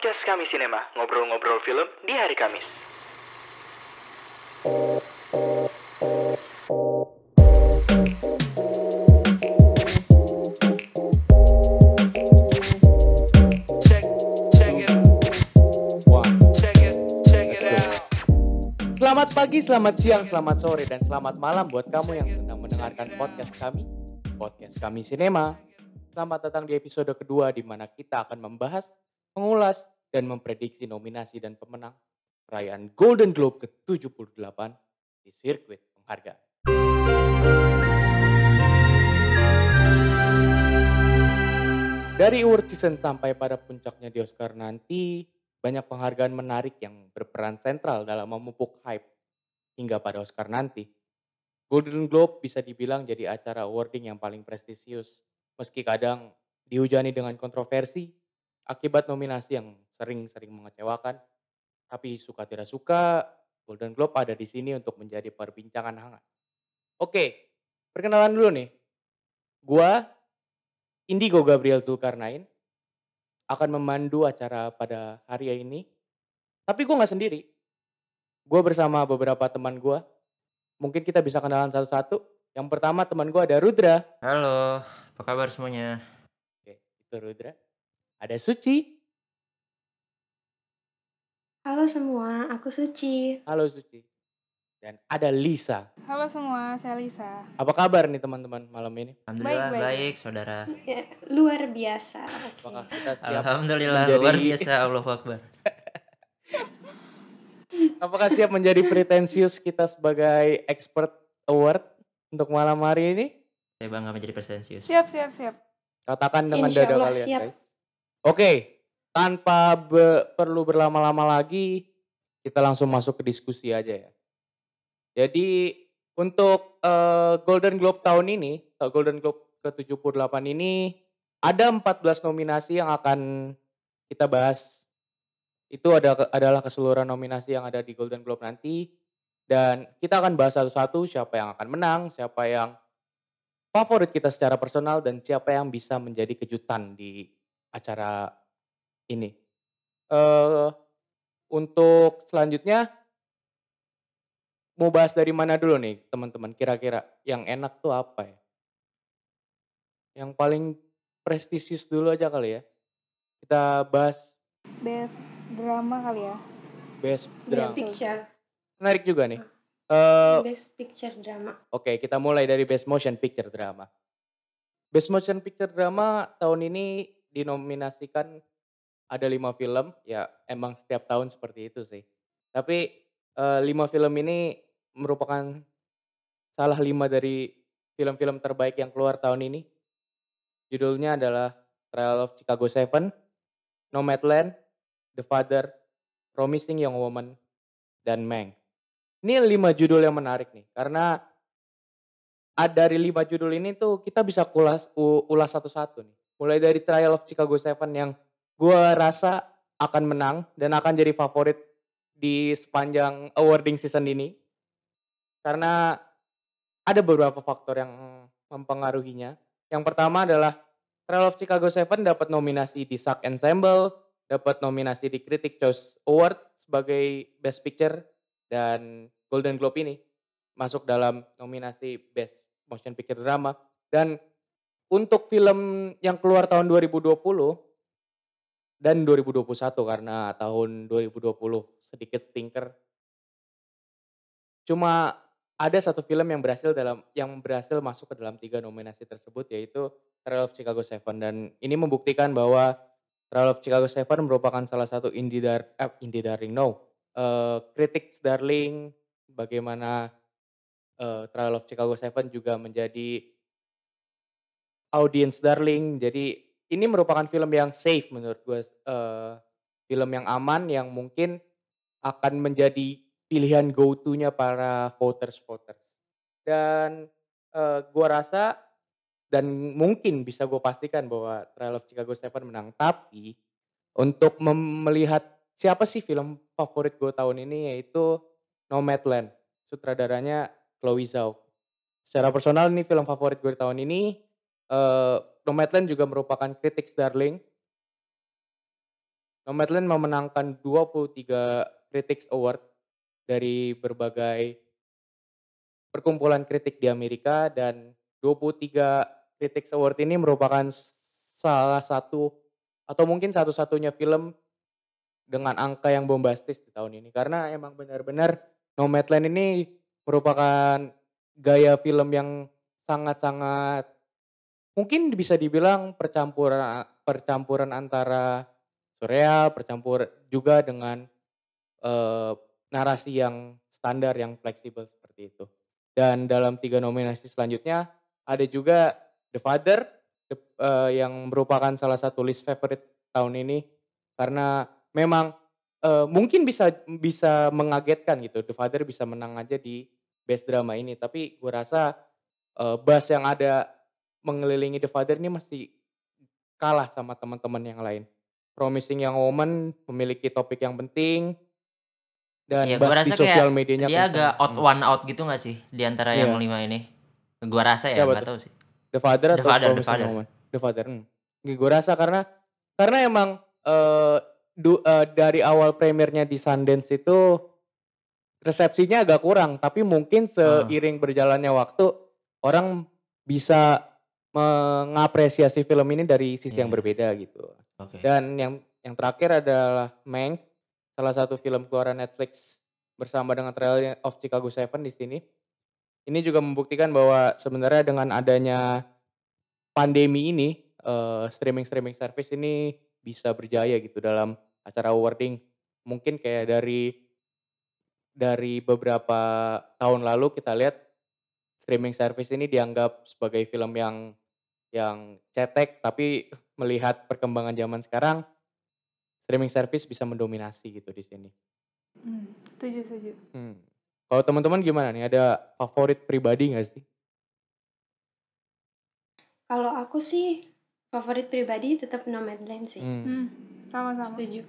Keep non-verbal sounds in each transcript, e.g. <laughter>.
Podcast Kami Sinema, ngobrol-ngobrol film di hari Kamis. Check, check it, One. check it, check it out. Selamat pagi, selamat siang, selamat sore, dan selamat malam buat kamu yang sedang mendengarkan podcast kami, podcast kami Sinema. Selamat datang di episode kedua di mana kita akan membahas, mengulas, dan memprediksi nominasi dan pemenang perayaan Golden Globe ke-78 di sirkuit penghargaan. Dari award season sampai pada puncaknya di Oscar nanti, banyak penghargaan menarik yang berperan sentral dalam memupuk hype hingga pada Oscar nanti. Golden Globe bisa dibilang jadi acara awarding yang paling prestisius, meski kadang dihujani dengan kontroversi akibat nominasi yang sering-sering mengecewakan. Tapi suka tidak suka, Golden Globe ada di sini untuk menjadi perbincangan hangat. Oke, perkenalan dulu nih. Gua Indigo Gabriel Zulkarnain akan memandu acara pada hari ini. Tapi gue nggak sendiri. Gue bersama beberapa teman gue. Mungkin kita bisa kenalan satu-satu. Yang pertama teman gue ada Rudra. Halo, apa kabar semuanya? Oke, itu Rudra. Ada Suci. Halo semua, aku Suci. Halo Suci. Dan ada Lisa. Halo semua, saya Lisa. Apa kabar nih teman-teman malam ini? Alhamdulillah baik. baik, saudara. Ya, luar biasa. Apakah kita siap? Alhamdulillah menjadi- luar biasa Allahu Akbar. <laughs> Apakah siap menjadi pretensius kita sebagai expert award untuk malam hari ini? Saya bangga menjadi presensius. Siap, siap, siap. Katakan dengan Insya dada Allah kalian siap. guys. Oke, tanpa be- perlu berlama-lama lagi, kita langsung masuk ke diskusi aja ya. Jadi untuk eh, Golden Globe tahun ini, atau Golden Globe ke-78 ini, ada 14 nominasi yang akan kita bahas. Itu ada, adalah keseluruhan nominasi yang ada di Golden Globe nanti. Dan kita akan bahas satu-satu siapa yang akan menang, siapa yang favorit kita secara personal dan siapa yang bisa menjadi kejutan di acara ini. eh untuk selanjutnya mau bahas dari mana dulu nih teman-teman? Kira-kira yang enak tuh apa ya? Yang paling prestisius dulu aja kali ya. Kita bahas Best drama kali ya. best Best drama. Picture. Menarik juga nih. Eh Best Picture drama. Oke, kita mulai dari Best Motion Picture Drama. Best Motion Picture Drama tahun ini dinominasikan ada lima film, ya emang setiap tahun seperti itu sih. Tapi eh, lima film ini merupakan salah lima dari film-film terbaik yang keluar tahun ini. Judulnya adalah Trial of Chicago Seven, Nomadland, The Father, Promising Young Woman, dan Mank. Ini lima judul yang menarik nih, karena dari lima judul ini tuh kita bisa kulas ulas satu-satu nih. Mulai dari Trial of Chicago Seven yang gua rasa akan menang dan akan jadi favorit di sepanjang awarding season ini. Karena ada beberapa faktor yang mempengaruhinya. Yang pertama adalah Trial of Chicago Seven dapat nominasi di SAG Ensemble, dapat nominasi di Critic Choice Award sebagai Best Picture dan Golden Globe ini masuk dalam nominasi Best Motion Picture Drama dan untuk film yang keluar tahun 2020 dan 2021 karena tahun 2020 sedikit stinker. Cuma ada satu film yang berhasil dalam yang berhasil masuk ke dalam tiga nominasi tersebut yaitu Trial of Chicago Seven. Dan ini membuktikan bahwa Trial of Chicago Seven merupakan salah satu indie dar eh, indie darling no eh, critics darling bagaimana eh, Trial of Chicago Seven juga menjadi audience darling. Jadi ini merupakan film yang safe menurut gue, eh, film yang aman yang mungkin akan menjadi pilihan go to-nya para voters-voters. Dan eh, gue rasa dan mungkin bisa gue pastikan bahwa Trial of Chicago Seven menang. Tapi untuk melihat siapa sih film favorit gue tahun ini yaitu Nomadland. Sutradaranya Chloe Zhao. Secara personal ini film favorit gue tahun ini. Eh, Nomadland juga merupakan critics darling. Nomadland memenangkan 23 Critics Award dari berbagai perkumpulan kritik di Amerika dan 23 Critics Award ini merupakan salah satu atau mungkin satu-satunya film dengan angka yang bombastis di tahun ini karena emang benar-benar Nomadland ini merupakan gaya film yang sangat-sangat mungkin bisa dibilang percampuran percampuran antara surreal percampur juga dengan eh, narasi yang standar yang fleksibel seperti itu. Dan dalam tiga nominasi selanjutnya ada juga The Father the- eh, yang merupakan salah satu list favorite tahun ini karena memang eh, mungkin bisa bisa mengagetkan gitu. The Father bisa menang aja di best drama ini, tapi gue rasa eh, bass yang ada mengelilingi The Father ini masih kalah sama teman-teman yang lain. Promising Young Woman memiliki topik yang penting dan Iya, gua rasa kayak sosial medianya Dia agak out Hmm. one out gitu gak sih di antara yang Iya. lima ini? Gua rasa ya, nggak tuh? tahu sih. The Father The atau Father, The Promising Father. Young Woman? The Father. Hmm. Gue rasa karena karena emang eh, du- eh, dari awal premiernya di Sundance itu resepsinya agak kurang, tapi mungkin Ah. seiring berjalannya waktu orang bisa mengapresiasi film ini dari sisi yang Iya. berbeda gitu. Oke. Dan yang yang terakhir adalah Mank, salah satu film keluaran Netflix bersama dengan Trial of Chicago Seven di sini. Ini juga membuktikan bahwa sebenarnya dengan adanya pandemi ini eh, streaming-streaming service ini bisa berjaya gitu dalam acara awarding. Mungkin kayak dari dari beberapa tahun lalu kita lihat streaming service ini dianggap sebagai film yang yang cetek tapi <laughs> melihat perkembangan zaman sekarang streaming service bisa mendominasi gitu di sini. Hmm, setuju, setuju. Hmm. Kalau teman-teman gimana nih? Ada favorit pribadi nggak sih? Kalau aku sih favorit pribadi tetap Nomadland sih. Hmm. Hmm, sama-sama. Setuju.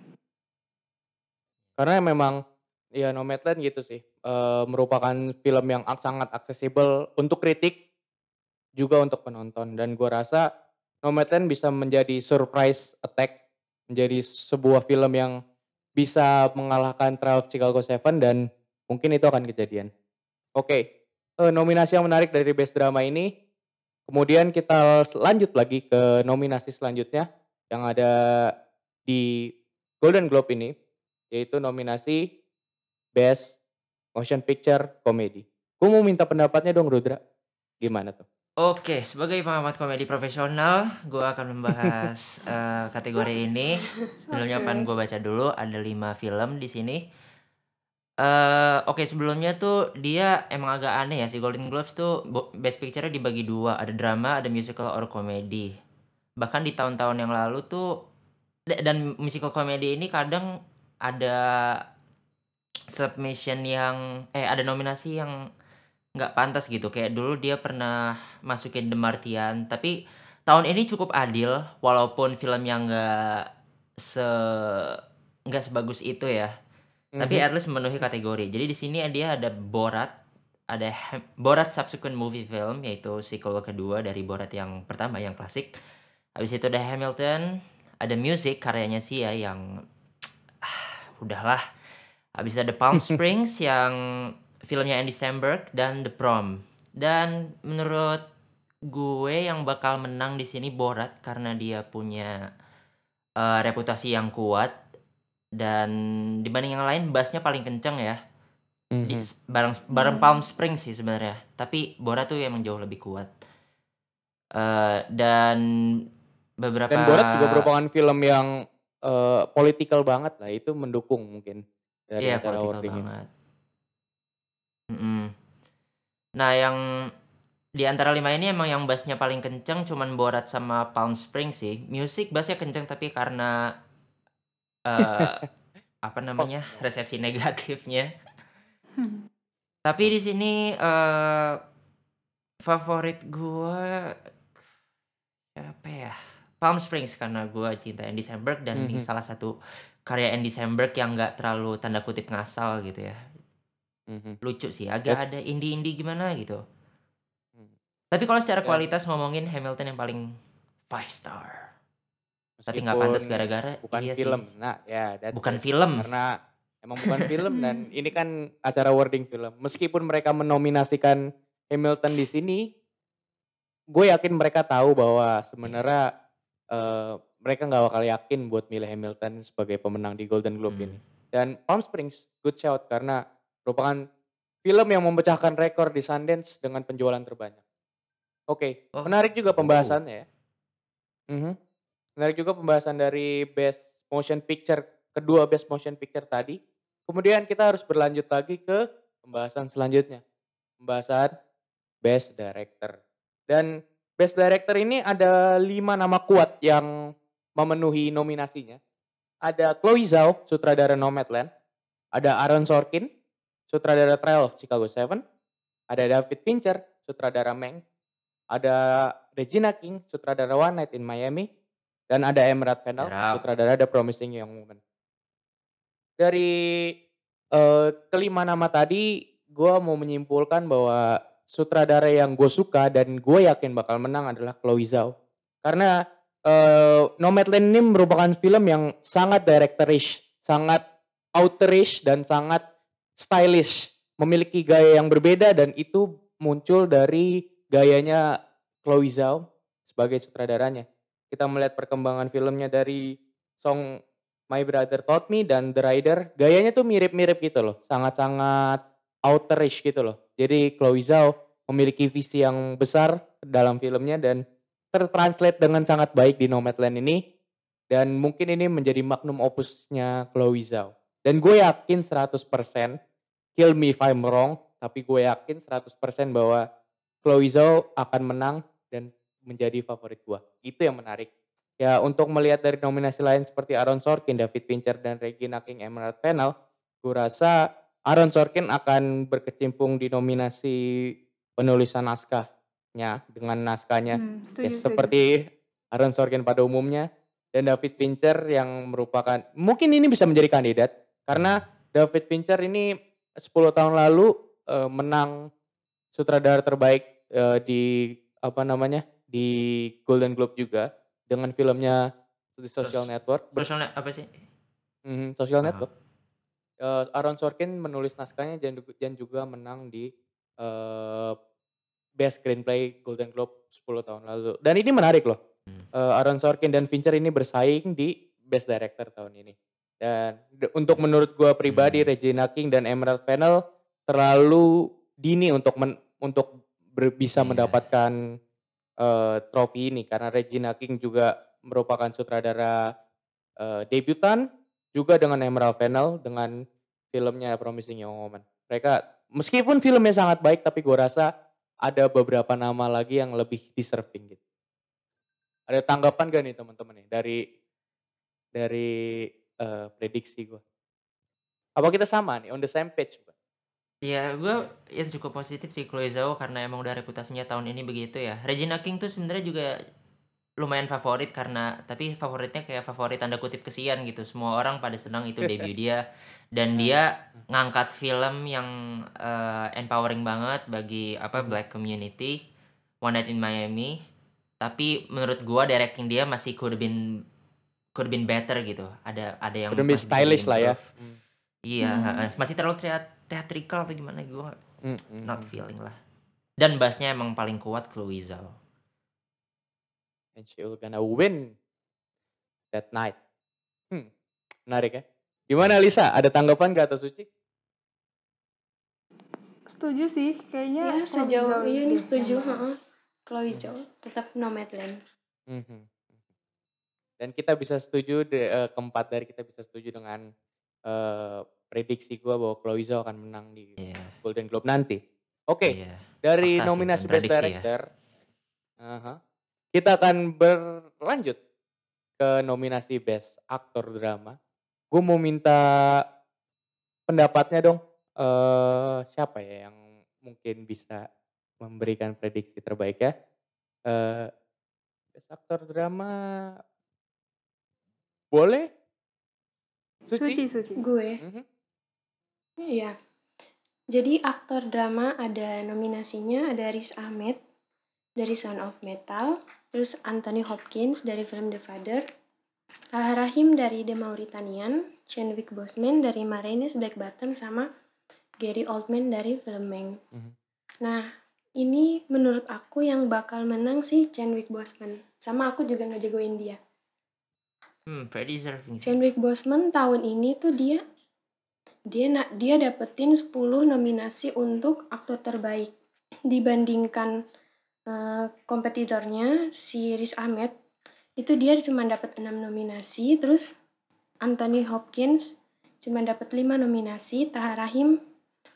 Karena memang ya Nomadland gitu sih. Eh, merupakan film yang sangat aksesibel untuk kritik juga untuk penonton dan gua rasa Nomadland bisa menjadi surprise attack menjadi sebuah film yang bisa mengalahkan Trial of Chicago Seven dan mungkin itu akan kejadian. Oke, eh, nominasi yang menarik dari Best Drama ini. Kemudian kita lanjut lagi ke nominasi selanjutnya yang ada di Golden Globe ini, yaitu nominasi Best Motion Picture Comedy. Gue mau minta pendapatnya dong Rudra. Gimana tuh? Oke, sebagai pengamat komedi profesional, gue akan membahas <laughs> eh, kategori ini. Sebelumnya Oke. pan gue baca dulu, ada lima film di sini. eh Oke, sebelumnya tuh dia emang agak aneh ya si Golden Globes tuh Best Picture-nya dibagi dua, ada drama, ada musical or comedy. Bahkan di tahun-tahun yang lalu tuh da- dan musical comedy ini kadang ada submission yang eh ada nominasi yang nggak pantas gitu. Kayak dulu dia pernah masukin The Martian tapi tahun ini cukup adil walaupun film yang nggak se nggak sebagus itu ya. Tapi Mhm. at least memenuhi kategori. Jadi di sini dia ada Borat ada Borat subsequent movie film yaitu sequel kedua dari Borat yang pertama yang klasik. Habis itu ada Hamilton ada Music karyanya Sia yang <tsk> ah, udahlah habis ada Palm <laughs> Springs yang filmnya Andy Samberg dan The Prom. Dan menurut gue yang bakal menang di sini Borat karena dia punya eh, reputasi yang kuat. Dan dibanding yang lain bassnya paling kenceng ya. Di, Mhm. bareng bareng Palm Springs sih sebenarnya. Tapi Borat tuh emang jauh lebih kuat. Eh, dan beberapa Dan Borat juga merupakan film yang eh, political banget lah. Itu mendukung mungkin dari Iya, acara politikal awarding ini. banget. Mm-mm. Nah, yang di antara lima ini emang yang bassnya paling kenceng cuman Borat sama Palm Springs sih. Music bassnya kenceng tapi karena eh <laughs> apa namanya resepsi negatifnya. <laughs> Tapi di sini eh favorit gua apa ya? Palm Springs karena gua cinta Andy Samberg dan ini Mhm. salah satu karya Andy Samberg yang nggak terlalu tanda kutip ngasal gitu ya. Mhm. Lucu sih, agak That's- ada indie-indie gimana gitu. Hmm. Tapi kalau secara Ya. kualitas ngomongin Hamilton yang paling five star. Tapi nggak pantas Meskipun gara-gara bukan iya sih. film. Nah, ya that's Bukan it. film. Karena emang bukan <laughs> film dan ini kan acara wording film. Meskipun mereka menominasikan Hamilton di sini, gue yakin mereka tahu bahwa sebenarnya eh, mereka nggak bakal yakin buat milih Hamilton sebagai pemenang di Golden Globe Hmm. ini. Dan Palm Springs good shout karena merupakan film yang memecahkan rekor di Sundance dengan penjualan terbanyak. Oke, Oh. menarik juga pembahasannya ya. Mhm. Menarik juga pembahasan dari Best Motion Picture, kedua Best Motion Picture tadi. Kemudian kita harus berlanjut lagi ke pembahasan selanjutnya. Pembahasan Best Director. Dan Best Director ini ada lima nama kuat yang memenuhi nominasinya. Ada Chloe Zhao, sutradara Nomadland. Ada Aaron Sorkin, sutradara Trial of Chicago 7. Ada David Fincher, sutradara Mank. Ada Regina King, sutradara One Night in Miami. Dan ada Emerald Fennell, sutradara The Promising Young Woman. Dari eh, kelima nama tadi, gue mau menyimpulkan bahwa sutradara yang gue suka dan gue yakin bakal menang adalah Chloe Zhao. Karena eh, Nomadland ini merupakan film yang sangat directorish, sangat outerish dan sangat stylish, memiliki gaya yang berbeda dan itu muncul dari gayanya Chloe Zhao sebagai sutradaranya. Kita melihat perkembangan filmnya dari Song My Brother Taught Me dan The Rider, gayanya tuh mirip-mirip gitu loh, sangat-sangat outerish gitu loh. Jadi Chloe Zhao memiliki visi yang besar dalam filmnya dan tertranslate dengan sangat baik di Nomadland ini dan mungkin ini menjadi magnum opusnya Chloe Zhao. Dan gue yakin 100%, kill me if I'm wrong, tapi gue yakin 100% bahwa Chloe Zhao akan menang dan menjadi favorit gue. Itu yang menarik. Ya untuk melihat dari nominasi lain seperti Aaron Sorkin, David Fincher, dan Regina King Emerald Fennell, gue rasa Aaron Sorkin akan berkecimpung di nominasi penulisan naskahnya dengan naskahnya Hmm, ya setuju, setuju. seperti Aaron Sorkin pada umumnya dan David Fincher yang merupakan mungkin ini bisa menjadi kandidat karena David Fincher ini 10 tahun lalu eh, menang sutradara terbaik eh, di apa namanya di Golden Globe juga dengan filmnya The Social Network. Ber- Social net- apa sih? Mhm, Social Paham. Network. Eh, Aaron Sorkin menulis naskahnya dan, dan juga menang di eh, Best Screenplay Golden Globe 10 tahun lalu. Dan ini menarik loh. Hmm. Eh, Aaron Sorkin dan Fincher ini bersaing di Best Director tahun ini. Dan untuk menurut gua pribadi Hmm. Regina King dan Emerald Fennell terlalu dini untuk men- untuk ber- bisa Iya. mendapatkan eh, trofi ini karena Regina King juga merupakan sutradara eh, debutan juga dengan Emerald Fennell dengan filmnya Promising Young Woman. Mereka meskipun filmnya sangat baik tapi gue rasa ada beberapa nama lagi yang lebih deserving gitu. Ada tanggapan gak nih teman-teman nih dari dari eh, prediksi gue? Apa kita sama nih on the same page? Bang? Ya, gue itu cukup positif sih Chloe Zhao karena emang udah reputasinya tahun ini begitu ya. Regina King tuh sebenarnya juga lumayan favorit karena tapi favoritnya kayak favorit tanda kutip kesian gitu. Semua orang pada senang itu debut dia dan dia ngangkat film yang eh, empowering banget bagi apa black community One Night in Miami. Tapi menurut gua directing dia masih could have been could have been better gitu. Ada ada yang lebih masih stylish lah ya. di-improve. Iya, masih terlalu teat- theatrical atau gimana gue Hmm, hmm, not hmm. feeling lah. Dan bassnya emang paling kuat Chloe Zhao. And she will gonna win that night. Hmm, menarik ya. Gimana Lisa? Ada tanggapan gak atas Suci? Setuju sih, kayaknya Ya sejauh iya ini deh setuju. heeh. Chloe Zhao tetap Nomadland. Mhm. Dan kita bisa setuju, de- eh, keempat dari kita bisa setuju dengan eh, prediksi gua bahwa Chloe Zhao akan menang di Iya. Golden Globe nanti. Oke, Iya. dari Fakta sih, nominasi Best ya. Director, aha, kita akan berlanjut ke nominasi Best Aktor Drama. Gue mau minta pendapatnya dong. eh siapa ya yang mungkin bisa memberikan prediksi terbaik ya? Eh Best Aktor Drama boleh? Suci, Suci. Gue, Mhm. iya. Jadi aktor drama ada nominasinya ada Riz Ahmed dari Son of Metal, terus Anthony Hopkins dari film The Father, Rahim dari The Mauritanian, Chadwick Boseman dari Marines Black Bottom sama Gary Oldman dari Film Mank. Mhm. Nah, ini menurut aku yang bakal menang sih Chadwick Boseman. Sama aku juga ngejagoin dia. Hmm, pretty deserving. Chadwick Boseman tahun ini tuh dia dia na- dia dapetin 10 nominasi untuk aktor terbaik dibandingkan eh, kompetitornya si Riz Ahmed itu dia cuma dapat 6 nominasi terus Anthony Hopkins cuma dapat 5 nominasi Taha Rahim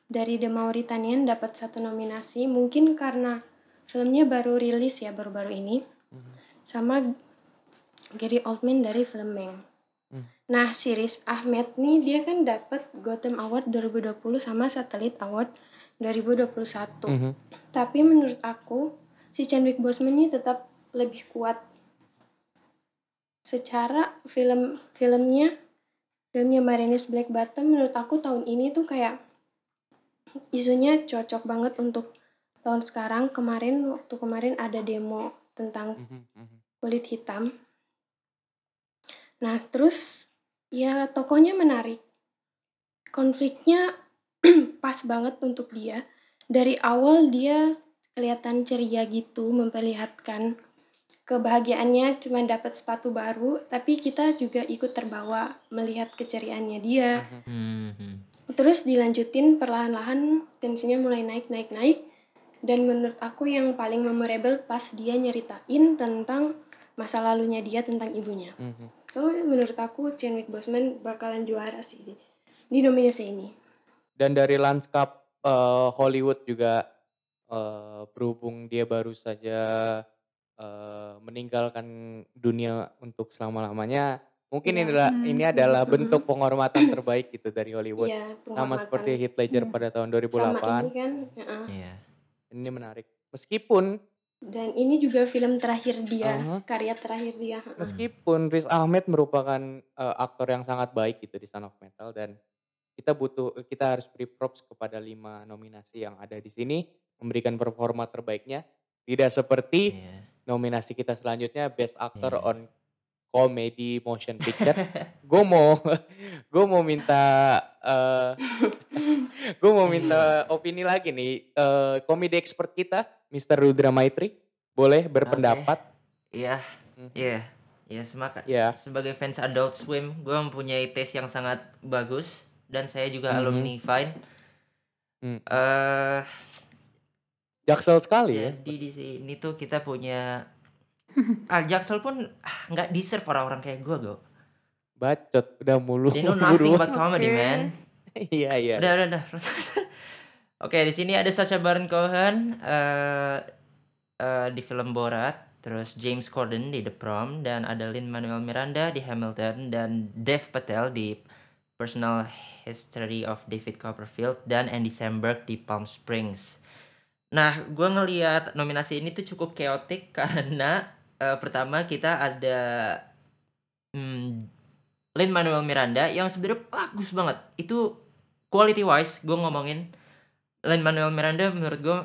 dari The Mauritanian dapat satu nominasi mungkin karena filmnya baru rilis ya baru-baru ini sama Gary Oldman dari film Mank. Nah, si Riz Ahmed nih dia kan dapat Gotham Award 2020 sama Satellite Award 2021. Mhm. Tapi menurut aku si Chadwick Boseman ini tetap lebih kuat. Secara film filmnya filmnya Marines Black Bottom menurut aku tahun ini tuh kayak isunya cocok banget untuk tahun sekarang. Kemarin waktu kemarin ada demo tentang Mhm, mhm. kulit hitam. Nah, terus ya tokohnya menarik. Konfliknya <clears throat> pas banget untuk dia. Dari awal dia kelihatan ceria gitu, memperlihatkan kebahagiaannya cuma dapat sepatu baru, tapi kita juga ikut terbawa melihat keceriaannya dia. Hmm, hmm. Terus dilanjutin perlahan-lahan tensinya mulai naik naik naik dan menurut aku yang paling memorable pas dia nyeritain tentang masa lalunya dia tentang ibunya. Mhm. So menurut aku Chadwick Boseman bakalan juara sih di, nominasi ini. Dan dari lanskap eh, Hollywood juga eh, berhubung dia baru saja eh, meninggalkan dunia untuk selama-lamanya, mungkin Iya. inilah Hmm, ini setuju, <laughs> adalah setuju. bentuk penghormatan terbaik gitu dari Hollywood. Iya, Sama penghormatan. seperti Heath Ledger Iya. pada tahun sama 2008. ini kan. heeh. Iya. Ini menarik. Meskipun Dan ini juga film terakhir dia, Aha. karya terakhir dia. heeh. meskipun Riz Ahmed merupakan eh, aktor yang sangat baik gitu di Son of Metal dan kita butuh kita harus beri props kepada lima nominasi yang ada di sini memberikan performa terbaiknya tidak seperti Iya. nominasi kita selanjutnya Best Actor Iya. on Comedy Motion Picture. gue mau <laughs> gue mau minta eh <laughs> gue mau minta opini lagi nih komedi expert kita Mr. Rudra Maitri boleh berpendapat Iya. Mhm. Iya. Iya, semangat. ya Sebagai fans Adult Swim, gue mempunyai taste yang sangat bagus dan saya juga Mhm. alumni Vine. Hmm. Eh, jaksel sekali ya jadi di sini tuh kita punya ah, Jaksel pun ah, nggak deserve orang-orang kayak gue, go. bacot udah mulu They know nothing buruan. about <laughs> comedy, Oke. man. iya iya Udah, udah, udah. <laughs> Oke, di sini ada Sacha Baron Cohen eh eh, di film Borat, terus James Corden di The Prom dan ada Lin Manuel Miranda di Hamilton dan Dev Patel di Personal History of David Copperfield dan Andy Samberg di Palm Springs. Nah, gue ngelihat nominasi ini tuh cukup chaotic <laughs> karena eh, pertama kita ada hmm, Lin Manuel Miranda yang sebenarnya bagus banget. Itu quality wise gue ngomongin Lin Manuel Miranda menurut gue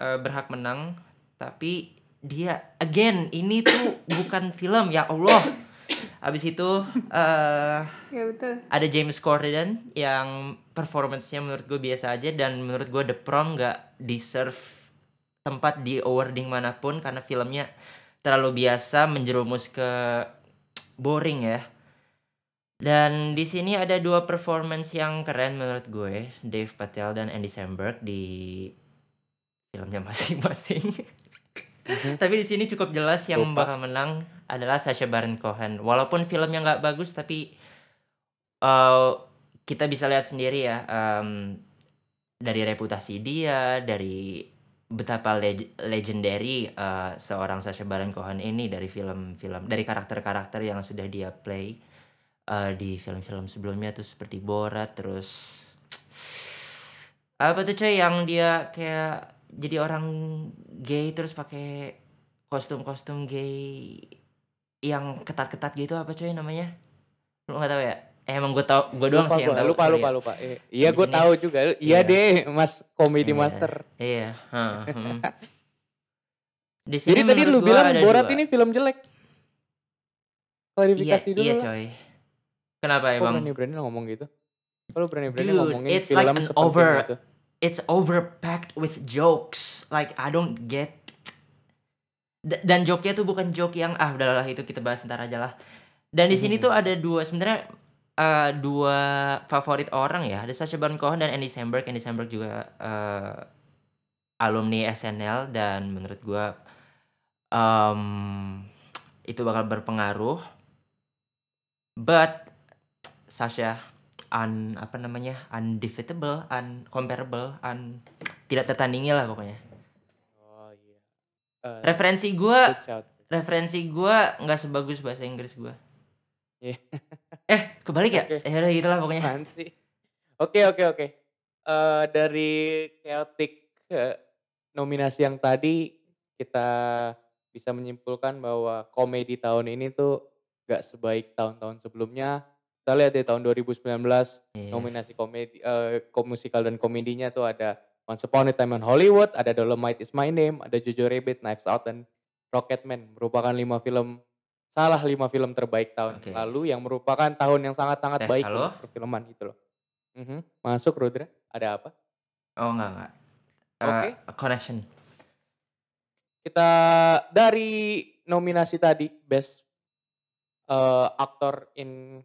eh, berhak menang tapi dia again ini tuh bukan film ya Allah abis itu eh Ya betul. ada James Corden yang performance-nya menurut gue biasa aja dan menurut gue The Prom nggak deserve tempat di awarding mana pun karena filmnya terlalu biasa menjerumus ke boring ya. Dan di sini ada dua performance yang keren menurut gue, Dave Patel dan Andy Samberg di filmnya masing-masing. <laughs> Tapi di sini cukup jelas yang Lupa. bakal menang adalah Sacha Baron Cohen. Walaupun filmnya nggak bagus, tapi eh, kita bisa lihat sendiri ya em, dari reputasi dia, dari betapa leg- legendary eh, seorang Sacha Baron Cohen ini dari film-film, dari karakter-karakter yang sudah dia play eh, di film-film sebelumnya tuh seperti Borat, terus apa tuh coy yang dia kayak jadi orang gay terus pakai kostum-kostum gay yang ketat-ketat gitu apa coy namanya? Lu nggak tahu ya? Eh, emang gue tau, gue doang lupa sih yang gua, tahu. lupa lupa ya. lupa Eh, iya gue sini- tahu juga iya Iya. deh mas komedi Iya. master Iya. heeh, hmm. Di jadi tadi lu bilang Borat dua. ini film jelek klarifikasi dulu iya lah. coy. Kenapa Kok emang? berani-berani ngomong gitu? Kalau berani-berani ngomongin it's like film an sepenting over- itu. It's overpacked with jokes. Like I don't get. Dan joke-nya tuh bukan joke yang ah udahlah itu kita bahas ntar aja lah. Dan di sini Mhm. tuh ada dua sebenarnya eh, dua favorit orang ya. Ada Sacha Baron Cohen dan Andy Samberg. Andy Samberg juga eh, alumni SNL dan menurut gua em, itu bakal berpengaruh. But Sasha un apa namanya undefeatable, uncomparable, un tidak tertandingi lah pokoknya. Eh, Referensi shout. referensi gua nggak sebagus bahasa Inggris gua. Iya. <laughs> eh kebalik ya? Oke. Eh udah gitulah pokoknya. Sih? Oke oke oke. Eh, dari chaotic eh, nominasi yang tadi kita bisa menyimpulkan bahwa komedi tahun ini tuh gak sebaik tahun-tahun sebelumnya. Kita lihat di tahun 2019 Iya. nominasi komedi kom- musikal dan komedinya tuh ada Once Upon a Time in Hollywood, ada Dolomite Is My Name, ada Jojo Rabbit, Knives Out dan Rocketman merupakan lima film salah lima film terbaik tahun Oke. lalu yang merupakan tahun yang sangat-sangat Tes, baik halo? untuk perfilman gitu loh. Mhm. Masuk Rudra, ada apa? Oh enggak enggak. Eh, Oke. connection. Kita dari nominasi tadi Best eh, Actor in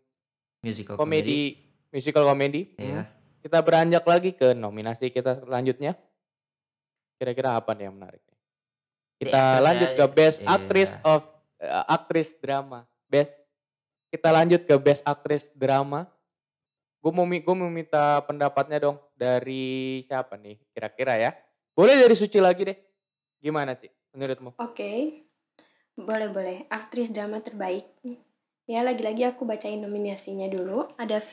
Musical Comedy, Musical Comedy. Iya. Mhm. Kita beranjak lagi ke nominasi kita selanjutnya. Kira-kira apa nih yang menarik? Kita actress lanjut ya, ke Best iya. Actress of eh, Actress Drama. Best kita lanjut ke Best Actress Drama. Gue mau mi- gua mau minta pendapatnya dong dari siapa nih kira-kira ya? Boleh dari Suci lagi deh. Gimana sih menurutmu? Oke, boleh-boleh. Aktris drama terbaik. Ya, lagi-lagi aku bacain nominasinya dulu. Ada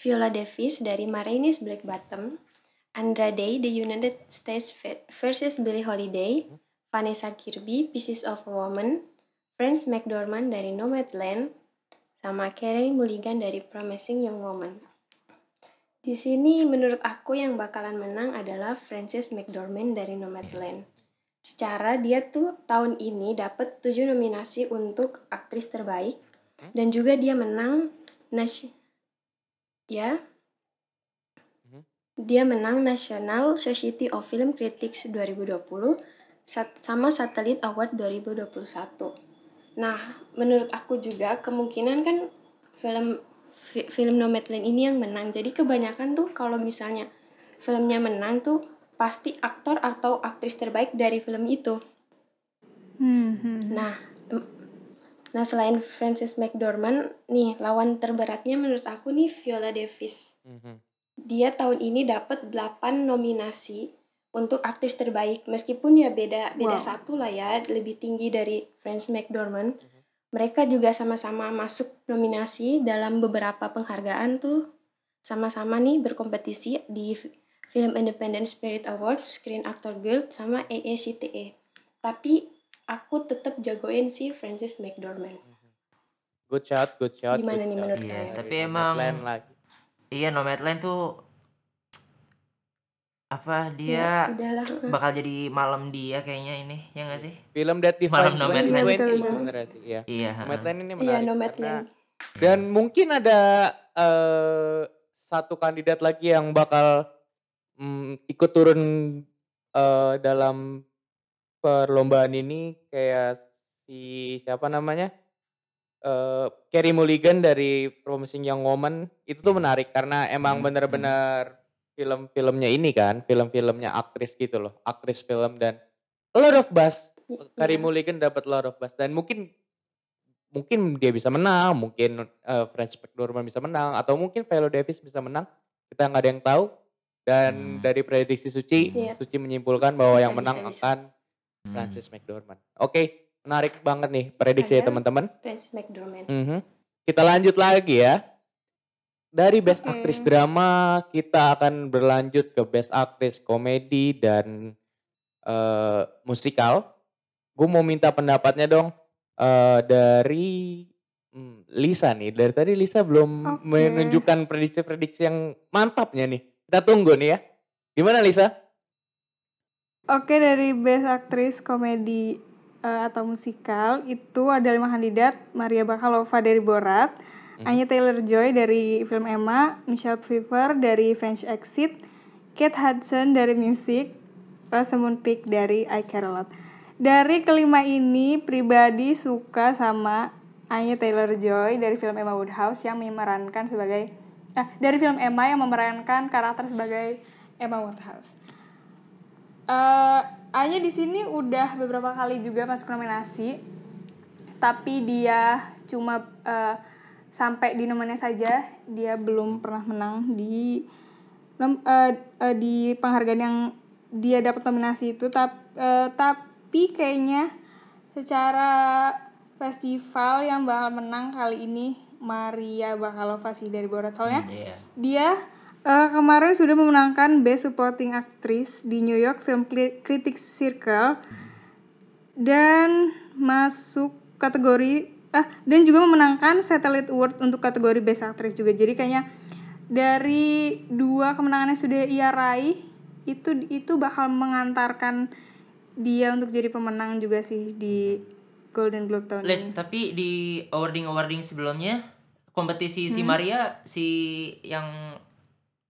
Viola Davis dari Ma Rainey's Black Bottom, Andra Day, The United States Ve- versus Billie Holiday, Vanessa Kirby, Pieces of a Woman, Frances McDormand dari Nomadland, sama Carey Mulligan dari Promising Young Woman. Di sini menurut aku yang bakalan menang adalah Frances McDormand dari Nomadland. Secara dia tuh tahun ini dapat 7 nominasi untuk aktris terbaik dan juga dia menang ya. Mhm. Dia menang National Society of Film Critics 2020 sat- sama Satellite Award 2021. Nah, menurut aku juga kemungkinan kan film fi- film Nomadland ini yang menang. Jadi kebanyakan tuh kalau misalnya filmnya menang tuh pasti aktor atau aktris terbaik dari film itu. Hmm, hmm. Nah, nah selain Frances McDormand, nih lawan terberatnya menurut aku nih Viola Davis. Mhm. Dia tahun ini dapat 8 nominasi untuk aktris terbaik. Meskipun ya beda beda Wow. satu lah ya, lebih tinggi dari Frances McDormand. Mereka juga sama-sama masuk nominasi dalam beberapa penghargaan tuh. Sama-sama nih berkompetisi di Film Independent Spirit Awards, Screen Actor Guild, sama AACTE. Tapi aku tetap jagoin si Frances McDormand. Good shot, good shot. Gimana good nih shot. menurut Iya, kalian? tapi emang- lagi. Iya Nomadland tuh apa Ya, dia udahlah. bakal jadi malam dia kayaknya ini ya nggak sih? Film That Defines Malam Nomadland. Iya, 2020 betul, betul. sebenarnya sih. Iya. Iya. ha. Nomadland ini Iya, menarik. karena- Nomadland. Dan mungkin ada eh, satu kandidat lagi yang bakal mm, ikut turun eh, dalam perlombaan ini kayak si siapa namanya? eh Carey Mulligan dari Promising Young Woman itu tuh menarik karena emang Hmm, bener-bener film-filmnya ini kan, film-filmnya aktris gitu loh, aktris film dan a lot of buzz. Carey Iya. Mulligan dapat lot of buzz dan mungkin mungkin dia bisa menang, mungkin eh, French McDormand bisa menang atau mungkin Viola Davis bisa menang. Kita nggak ada yang tahu. Dan Hmm. dari prediksi Suci, Iya. Suci menyimpulkan bahwa Bisa, yang menang bisa. akan Hmm. Francis McDormand. Oke, menarik banget nih prediksi ya teman-teman. Frances McDormand. Mhm. Kita lanjut lagi ya. Dari Best Oke. Aktris Drama kita akan berlanjut ke Best Aktris Komedi dan eh, Musikal. Gue mau minta pendapatnya dong eh, dari hmm, Lisa nih. Dari tadi Lisa belum Oke. menunjukkan prediksi-prediksi yang mantapnya nih. Kita tunggu nih ya. Gimana Lisa? Oke dari Best Actress Komedi eh, atau musikal itu ada lima kandidat Maria Bakalova dari Borat, Anya Taylor Joy dari film Emma, Michelle Pfeiffer dari French Exit, Kate Hudson dari Music, Rosamund Pike dari I Care A Lot. Dari kelima ini pribadi suka sama Anya Taylor Joy dari film Emma Woodhouse yang memerankan sebagai ah, dari film Emma yang memerankan karakter sebagai Emma Woodhouse. Eh, Anya di sini udah beberapa kali juga masuk nominasi, tapi dia cuma eh, sampai di nominnya saja, dia belum pernah menang di nom- eh, eh, di penghargaan yang dia dapat nominasi itu. Tap- eh, tapi kayaknya secara festival yang bakal menang kali ini Maria Bakalova sih dari Borat soalnya Iya. dia eh, kemarin sudah memenangkan Best Supporting Actress di New York Film Critics Circle dan masuk kategori ah dan juga memenangkan Satellite Award untuk kategori Best Actress juga. Jadi kayaknya dari dua kemenangan yang sudah ia raih itu itu bakal mengantarkan dia untuk jadi pemenang juga sih di Golden Globe tahun Les, ini. tapi di awarding-awarding sebelumnya kompetisi Hmm? si Maria si yang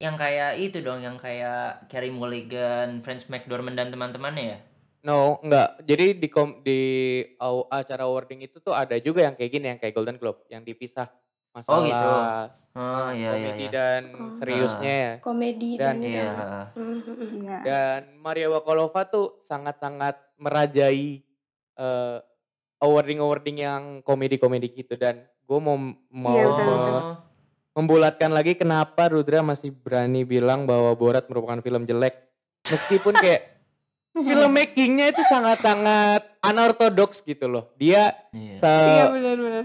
yang kayak itu dong, yang kayak Carey Mulligan, Frances McDormand dan teman-temannya ya. No, enggak. Jadi di kom di aw- acara awarding itu tuh ada juga yang kayak gini, yang kayak Golden Globe, yang dipisah masalah Oh, gitu. Oh eh, iya iya komedi iya. dan seriusnya ya. komedi Dan- dan, Iya. drama. Mhm. Iya. Dan Maria Bakalova tuh sangat-sangat merajai eh, awarding-awarding yang komedi-komedi gitu dan gue mau mau Iya, betul, me- betul. Membulatkan lagi kenapa Rudra masih berani bilang bahwa Borat merupakan film jelek meskipun kayak <laughs> film makingnya itu sangat-sangat unorthodox gitu loh dia iya. se Iya benar-benar.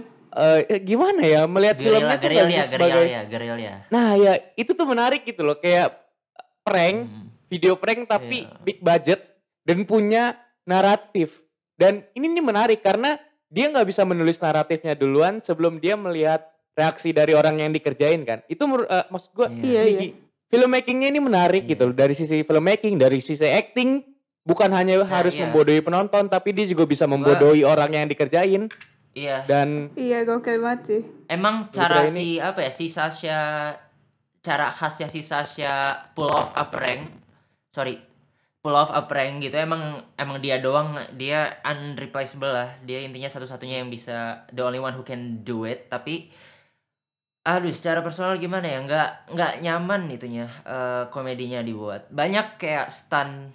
eh, gimana ya melihat Gerilya, filmnya tuh bisa sebagai gerilya, gerilya. nah ya itu tuh menarik gitu loh kayak prank Hmm. video prank tapi Iya. big budget dan punya naratif dan ini nih menarik karena dia nggak bisa menulis naratifnya duluan sebelum dia melihat reaksi dari orang yang dikerjain kan itu eh, maksud gue Iya, iya. filmmakingnya ini menarik Iya. gitu loh dari sisi filmmaking dari sisi acting bukan hanya harus iya. membodohi penonton tapi dia juga bisa membodohi orang yang dikerjain Iya. dan Iya gokil banget sih. Emang cara ini- si apa ya si Sasha cara khasnya si Sasha pull off a prank sorry pull off a prank gitu emang emang dia doang dia unreplaceable lah dia intinya satu-satunya yang bisa the only one who can do it tapi aduh secara personal gimana ya? Nggak nggak nyaman itunya eh, komedinya dibuat. Banyak kayak stun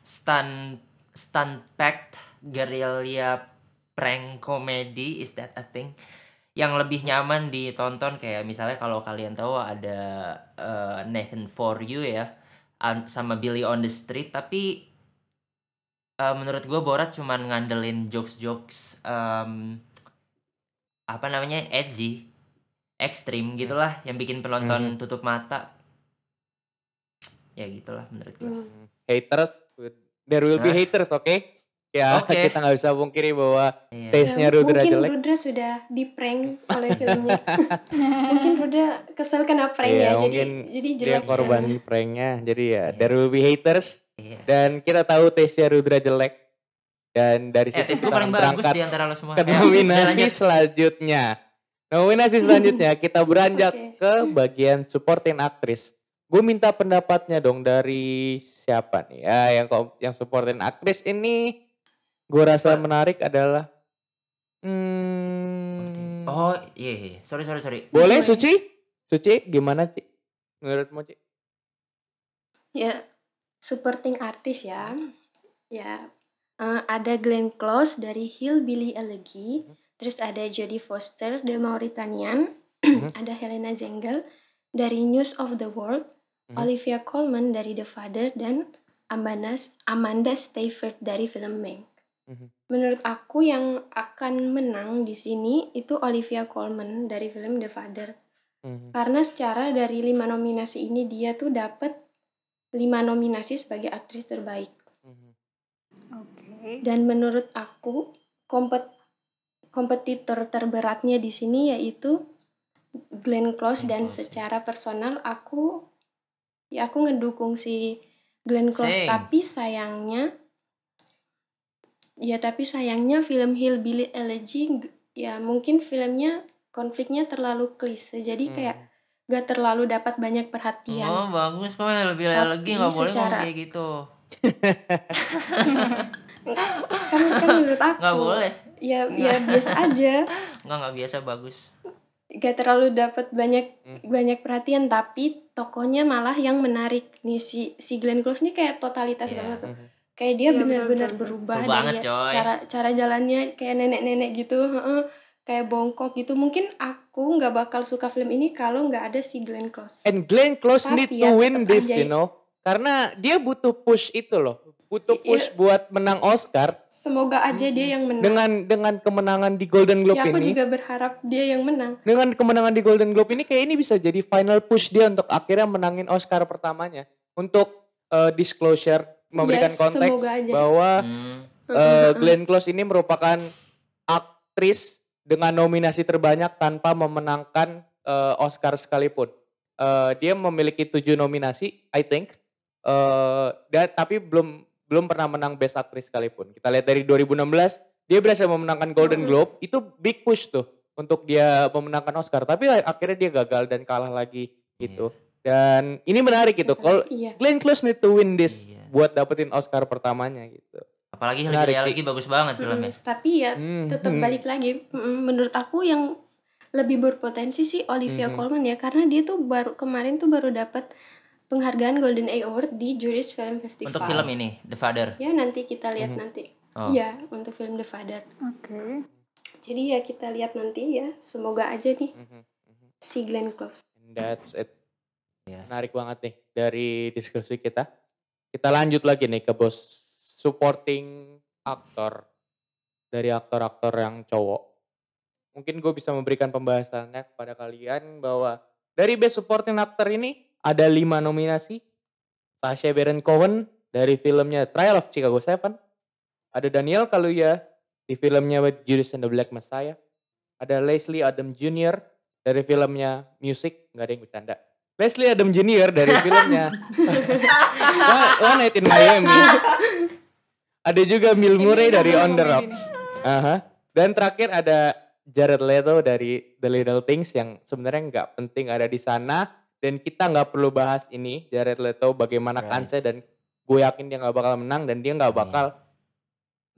stun stun packed guerrilla prank comedy is that a thing? Yang lebih nyaman ditonton kayak misalnya kalau kalian tahu ada eh, Nathan for You ya sama Billy on the Street. Tapi eh, menurut gue Borat cuman ngandelin jokes-jokes em, apa namanya edgy ekstrim gitulah yang bikin penonton tutup mata ya gitulah menurut gue Hmm. haters there will be Hah? haters oke ya Oke. <laughs> kita nggak bisa pungkiri bahwa Iya. taste-nya Ya, Rudra mungkin jelek Rudra sudah di prank oleh filmnya. <laughs> mungkin Rudra kesel kena prank Iya, ya, jadi mungkin jadi dia jelek. korban filmnya. pranknya jadi ya Iya. there will be haters Iya. dan kita tahu taste-nya Rudra jelek dan dari Eh, situ gue kita paling bagus berangkat di antara lo semua. ke Eh, nominasi lanjut. selanjutnya nominasi selanjutnya <laughs> kita beranjak Oke. ke bagian supporting aktris gue minta pendapatnya dong dari siapa nih ya yang yang supporting aktris ini gue rasa menarik adalah hmm, Oh, iya, iya. Sorry, sorry, sorry. boleh. Suci Suci gimana Ci menurutmu Ci Ya, supporting artis ya. Ya, eh, ada Glenn Close dari Hillbilly Elegy, terus ada Jodie Foster The Mauritanian, ada Helena Zengel dari News of the World, Mhm. Olivia Colman dari The Father dan Amanda Amanda Seyfried dari film Mank. Mhm. Menurut aku yang akan menang di sini itu Olivia Colman dari film The Father. Mhm. Karena secara dari lima nominasi ini dia tuh dapat lima nominasi sebagai aktris terbaik. Mhm. Oke. Dan menurut aku kompet kompetitor terberatnya di sini yaitu Glenn Close dan Close, secara personal aku ya aku ngedukung si Glenn Close Same. tapi sayangnya Ya tapi sayangnya film Hillbilly Elegy ya mungkin filmnya konfliknya terlalu klise. Jadi Hmm. kayak gak terlalu dapat banyak perhatian. Oh bagus kok lebih Tapi lagi nggak boleh ngomong secara- kayak gitu. <laughs> Kan, kan menurut aku. Nggak boleh. Ya ya biasa aja. <laughs> Nggak nggak biasa bagus. Gak terlalu dapat banyak Hmm. banyak perhatian tapi tokonya malah yang menarik nih si si Glenn Close nih kayak totalitas Iya. banget tuh. Mhm. Kayak dia Iya, benar-benar berubah Berubah dari banget, ya- coy. cara cara jalannya kayak nenek-nenek gitu, heeh. kayak bongkok gitu. Mungkin aku nggak bakal suka film ini kalau nggak ada si Glenn Close. And Glenn Close Tapi need ya, to win this, aja you know. Karena dia butuh push itu loh. Butuh Iya. push buat menang Oscar Semoga aja dia yang menang. dengan dengan kemenangan di Golden Globe ya aku ini. juga berharap dia yang menang. Dengan kemenangan di Golden Globe ini kayak ini bisa jadi final push dia untuk akhirnya menangin Oscar pertamanya. Untuk uh, disclosure memberikan Yes, konteks bahwa Hmm. uh, Glenn Close ini merupakan aktris dengan nominasi terbanyak tanpa memenangkan uh, Oscar sekalipun. Uh, dia memiliki tujuh nominasi, I think. Uh, dan tapi belum belum pernah menang Best Actress sekalipun. Kita lihat dari 2016 dia berhasil memenangkan Golden Globe, itu big push tuh untuk dia memenangkan Oscar. Tapi akhirnya dia gagal dan kalah lagi gitu. Dan ini menarik gitu. Kalau Iya. Glenn Close need to win this Iya. buat dapetin Oscar pertamanya gitu. Apalagi Menarik, lagi bagus banget filmnya. Tapi ya Hmm, tetap hmm. balik lagi menurut aku yang lebih berpotensi sih Olivia Hmm. Colman ya karena dia tuh baru kemarin tuh baru dapat penghargaan Golden Award di Juris Film Festival. Untuk film ini The Father. Ya nanti kita lihat nanti. Oh. Iya untuk film The Father. Oke. Jadi ya kita lihat nanti ya. Semoga aja nih Mhm, mhm. si Glenn Close. And That's it. Ya. Menarik banget nih dari diskusi kita. Kita lanjut lagi nih ke bos supporting aktor dari aktor-aktor yang cowok. Mungkin gue bisa memberikan pembahasannya kepada kalian bahwa dari best supporting actor ini ada lima nominasi. Sacha Baron Cohen dari filmnya Trial of Chicago 7. Ada Daniel Kaluuya di filmnya Judas and the Black Messiah. Ada Leslie Adam Jr. dari filmnya Music, nggak ada yang bercanda. Leslie Adam Jr. dari filmnya <laughs> One Night in Miami. Ada juga Bill Murray dari On the Rocks. Aha. Dan terakhir ada Jared Leto dari The Little Things yang sebenarnya nggak penting ada di sana dan kita nggak perlu bahas ini Jared Leto bagaimana Right. dan gue yakin dia nggak bakal menang dan dia nggak Iya. bakal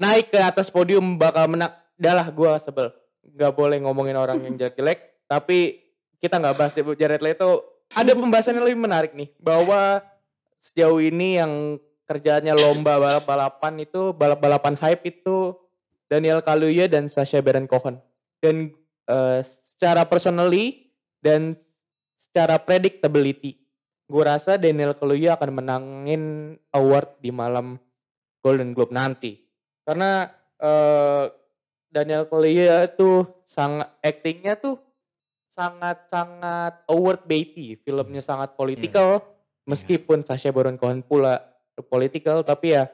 naik ke atas podium bakal menang. Dah gue sebel nggak boleh ngomongin orang yang jelek-jelek <laughs> tapi kita nggak bahas Jared Leto. Ada pembahasan yang lebih menarik nih bahwa sejauh ini yang kerjanya lomba balap-balapan itu balap-balapan hype itu Daniel Kaluuya dan Sacha Baron Cohen. Dan eh, secara personally dan secara predictability, gue rasa Daniel Kaluuya akan menangin award di malam Golden Globe nanti. Karena eh, Daniel Kaluuya tuh sangat actingnya tuh sangat-sangat award baity, filmnya sangat political, meskipun Sacha Baron Cohen pula political, tapi ya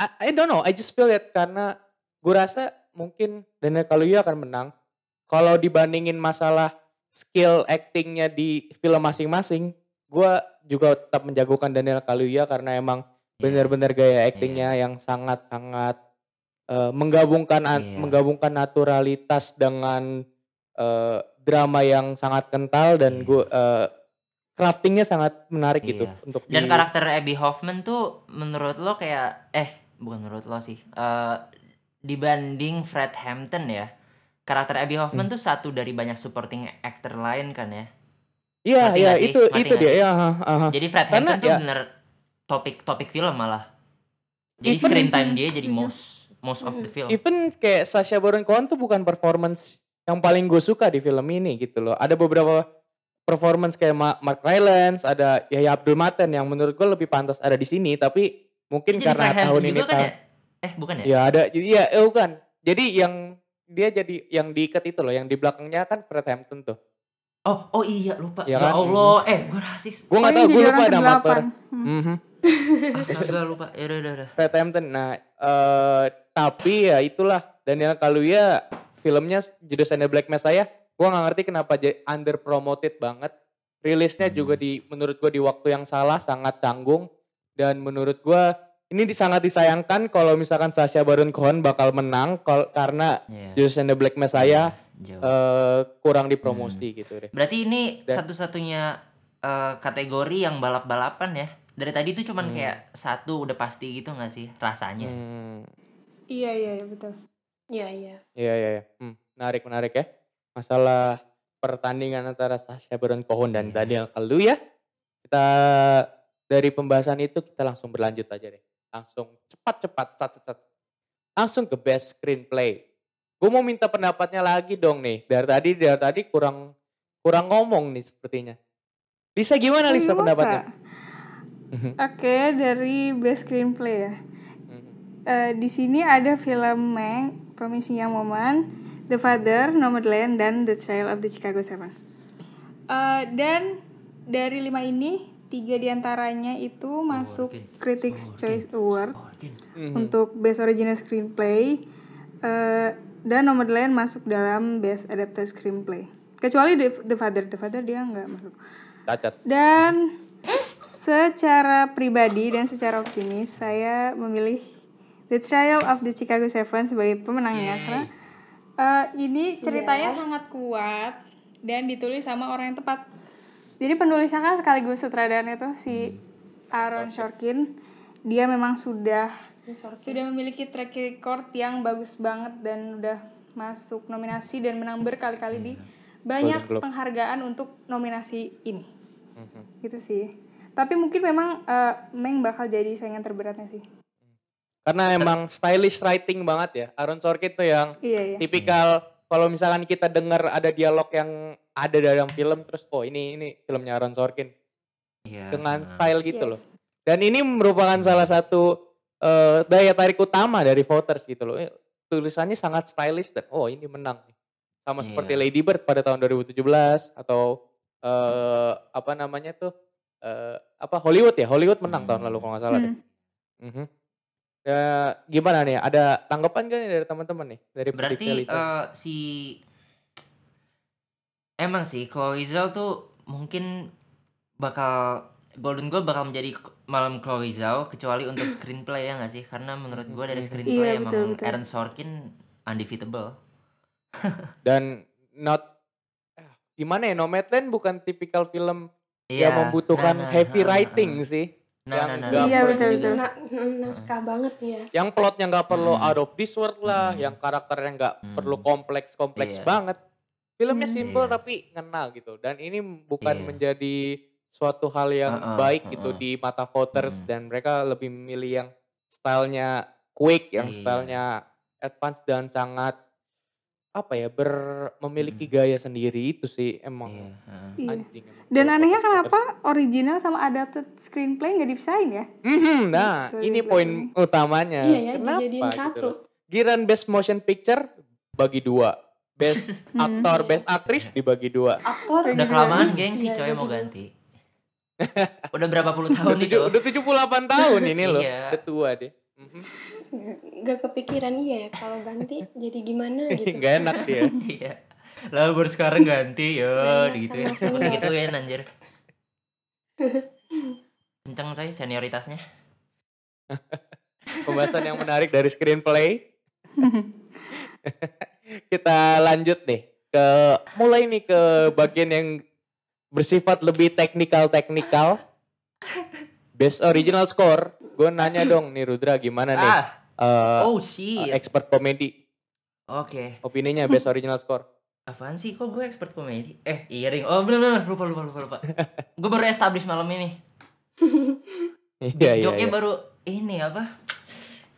I, I don't know, I just feel it karena gue rasa mungkin Daniel Kaluuya akan menang. Kalau dibandingin masalah skill actingnya di film masing-masing, gue juga tetap menjagokan Daniel Kaluuya karena emang benar-benar gaya actingnya yang sangat-sangat eh, menggabungkan an- Iya. menggabungkan naturalitas dengan eh, drama yang sangat kental dan Iya. gue eh, craftingnya sangat menarik gitu Iya. untuk Dan di- karakter Abby Hoffman tuh menurut lo kayak eh bukan menurut lo sih. eh, dibanding Fred Hampton ya. Karakter Abby Hoffman Hmm. tuh satu dari banyak supporting actor lain kan ya. Iya, Ngerti iya itu Ngerti itu dia. Ya, ha, ha. Jadi Fred Karena Hampton tuh ya- bener topik topik film malah. Jadi Even- screen time dia jadi most most of the film. Even kayak Sacha Baron Cohen tuh bukan performance yang paling gue suka di film ini gitu loh. Ada beberapa performance kayak Ma- Mark Rylance, ada Yahya Abdul Maten yang menurut gue lebih pantas ada di sini. Tapi mungkin Jadi karena Fred Hampton tahun ini juga kan tahun, ya? Eh bukan ya? ya ada, iya eh, bukan. Jadi yang dia jadi yang diikat itu loh, yang di belakangnya kan Fred Hampton tuh. Oh oh iya lupa. Iya Ya, kan? Allah, eh gue rasis. Gue nggak tahu, yang gue lupa ke-8. aktor. Hmm. Mhm. <laughs> Astaga lupa. Ya udah udah. Fred Hampton. Nah, eh tapi ya itulah Daniel Kaluuya filmnya Judas and the Black Messiah. Gua nggak ngerti kenapa jadi under promoted banget. Rilisnya Hmm. juga di menurut gua di waktu yang salah sangat canggung dan menurut gua ini sangat disayangkan kalau misalkan Sasha Baron Cohen bakal menang kal- karena Iya. Judas and the Black Messiah Jauh. eh, kurang dipromosi gitu deh. Berarti ini Dan- satu-satunya eh, kategori yang balap-balapan ya. Dari tadi tuh cuman kayak satu udah pasti gitu gak sih rasanya? Hmm, Iya iya iya betul. Iya, iya. iya iya iya. Hmm, menarik menarik ya. Masalah pertandingan antara Sasha Baron Cohen dan Iya. Daniel Kaluuya. Kita dari pembahasan itu kita langsung berlanjut aja deh. Langsung cepat-cepat, cat-cat. Langsung ke best screenplay. Gue mau minta pendapatnya lagi dong nih. Dari tadi dari tadi kurang kurang ngomong nih sepertinya. Lisa gimana Lisa pendapatnya? <laughs> Oke, dari best screenplay ya. Eh, di sini ada film Promising Young Woman, The Father, Nomadland, dan The Trial of the Chicago Seven. Eh, dan dari lima ini, tiga di antaranya itu masuk Critics Choice Award Mhm. untuk Best Original Screenplay, eh, dan Nomadland masuk dalam Best Adapted Screenplay. Kecuali The, The Father, The Father dia nggak masuk. Cacat. Dan secara pribadi dan secara optimis saya memilih The Trial of the Chicago Seven sebagai pemenangnya karena eh, ini ceritanya sangat kuat dan ditulis sama orang yang tepat. Jadi penulisnya kan sekaligus sutradaranya tuh si Aaron Sorkin. Dia memang sudah sudah memiliki track record yang bagus banget dan udah masuk nominasi dan menang berkali-kali di banyak Golden Globe. penghargaan untuk nominasi ini. Gitu sih. Tapi mungkin memang eh, Meng bakal jadi saingan terberatnya sih. Karena emang stylish writing banget ya. Aaron Sorkin tuh yang iya iya. tipikal kalau misalkan kita dengar ada dialog yang ada dalam film terus oh ini ini filmnya Aaron Sorkin Iya. dengan style gitu loh. Yes. Dan ini merupakan salah satu eh, daya tarik utama dari voters gitu loh. Eh, Tulisannya sangat stylish dan oh ini menang. Sama Iya. seperti Lady Bird pada tahun 2017 atau eh apa namanya tuh eh apa Hollywood ya Hollywood menang tahun lalu kalau nggak salah deh. Hmm. Ya, gimana nih? Ada tanggapan gak nih dari teman-teman nih dari Berarti eh, si emang sih Chloe Zhao tuh mungkin bakal Golden Globe bakal menjadi malam Chloe Zhao kecuali untuk <laughs> screenplay ya nggak sih? Karena menurut gue dari screenplay Iya, emang betul, betul. Aaron Sorkin undefeatable. <laughs> dan not eh, gimana ya Nomadland bukan tipikal film Iya. yang membutukan nah, nah, heavy nah, nah, writing nah. sih Nah, yang nah, nah, nggak Iya, perlu- betul, betul. Na- mm, naskah banget ya. yang plotnya nggak perlu Hmm. out of this world lah Hmm. yang karakternya nggak Hmm. perlu kompleks kompleks Iya. banget filmnya Hmm. simple Iya. tapi ngena gitu dan ini bukan Iya. menjadi suatu hal yang Uh-uh, baik gitu uh-uh. di mata voters Hmm. dan mereka lebih memilih yang stylenya quick yang Iya. stylenya advance dan sangat apa ya ber memiliki Hmm. gaya sendiri itu sih emang Iya, heeh. Iya. anjing emang. dan anehnya voters- kenapa original sama adapted screenplay nggak dipisahin ya Mhm, nah Gitu ini poin utamanya Iya ya, kenapa gitu satu. Giran best motion picture bagi dua best <laughs> aktor best aktris dibagi dua Aktor Udah Iya. kelamaan geng sih Iya, coy iya, mau iya. ganti. <laughs> Udah berapa puluh tahun itu? udah, udah 78 tahun ini loh <laughs> Iya. udah tua deh Mhm. Gak kepikiran iya ya kalau ganti jadi gimana <laughs> gitu. nggak enak dia <laughs> Iya. Lah baru sekarang ganti ya Enak gitu ya. Gitu ya anjir. <laughs> Kenceng coy senioritasnya. pembahasan yang menarik dari screenplay kita lanjut nih ke mulai nih ke bagian yang bersifat lebih teknikal teknikal best original score gue nanya dong nih Rudra gimana nih Ah, eh, oh shit. expert komedi Oke. opininya best original score Apaan sih kok gue expert komedi? Eh, iya ring. Oh, bener bener lupa lupa lupa lupa. <laughs> gue baru establish malam ini. <laughs> iya iya Joknya iya. baru ini apa?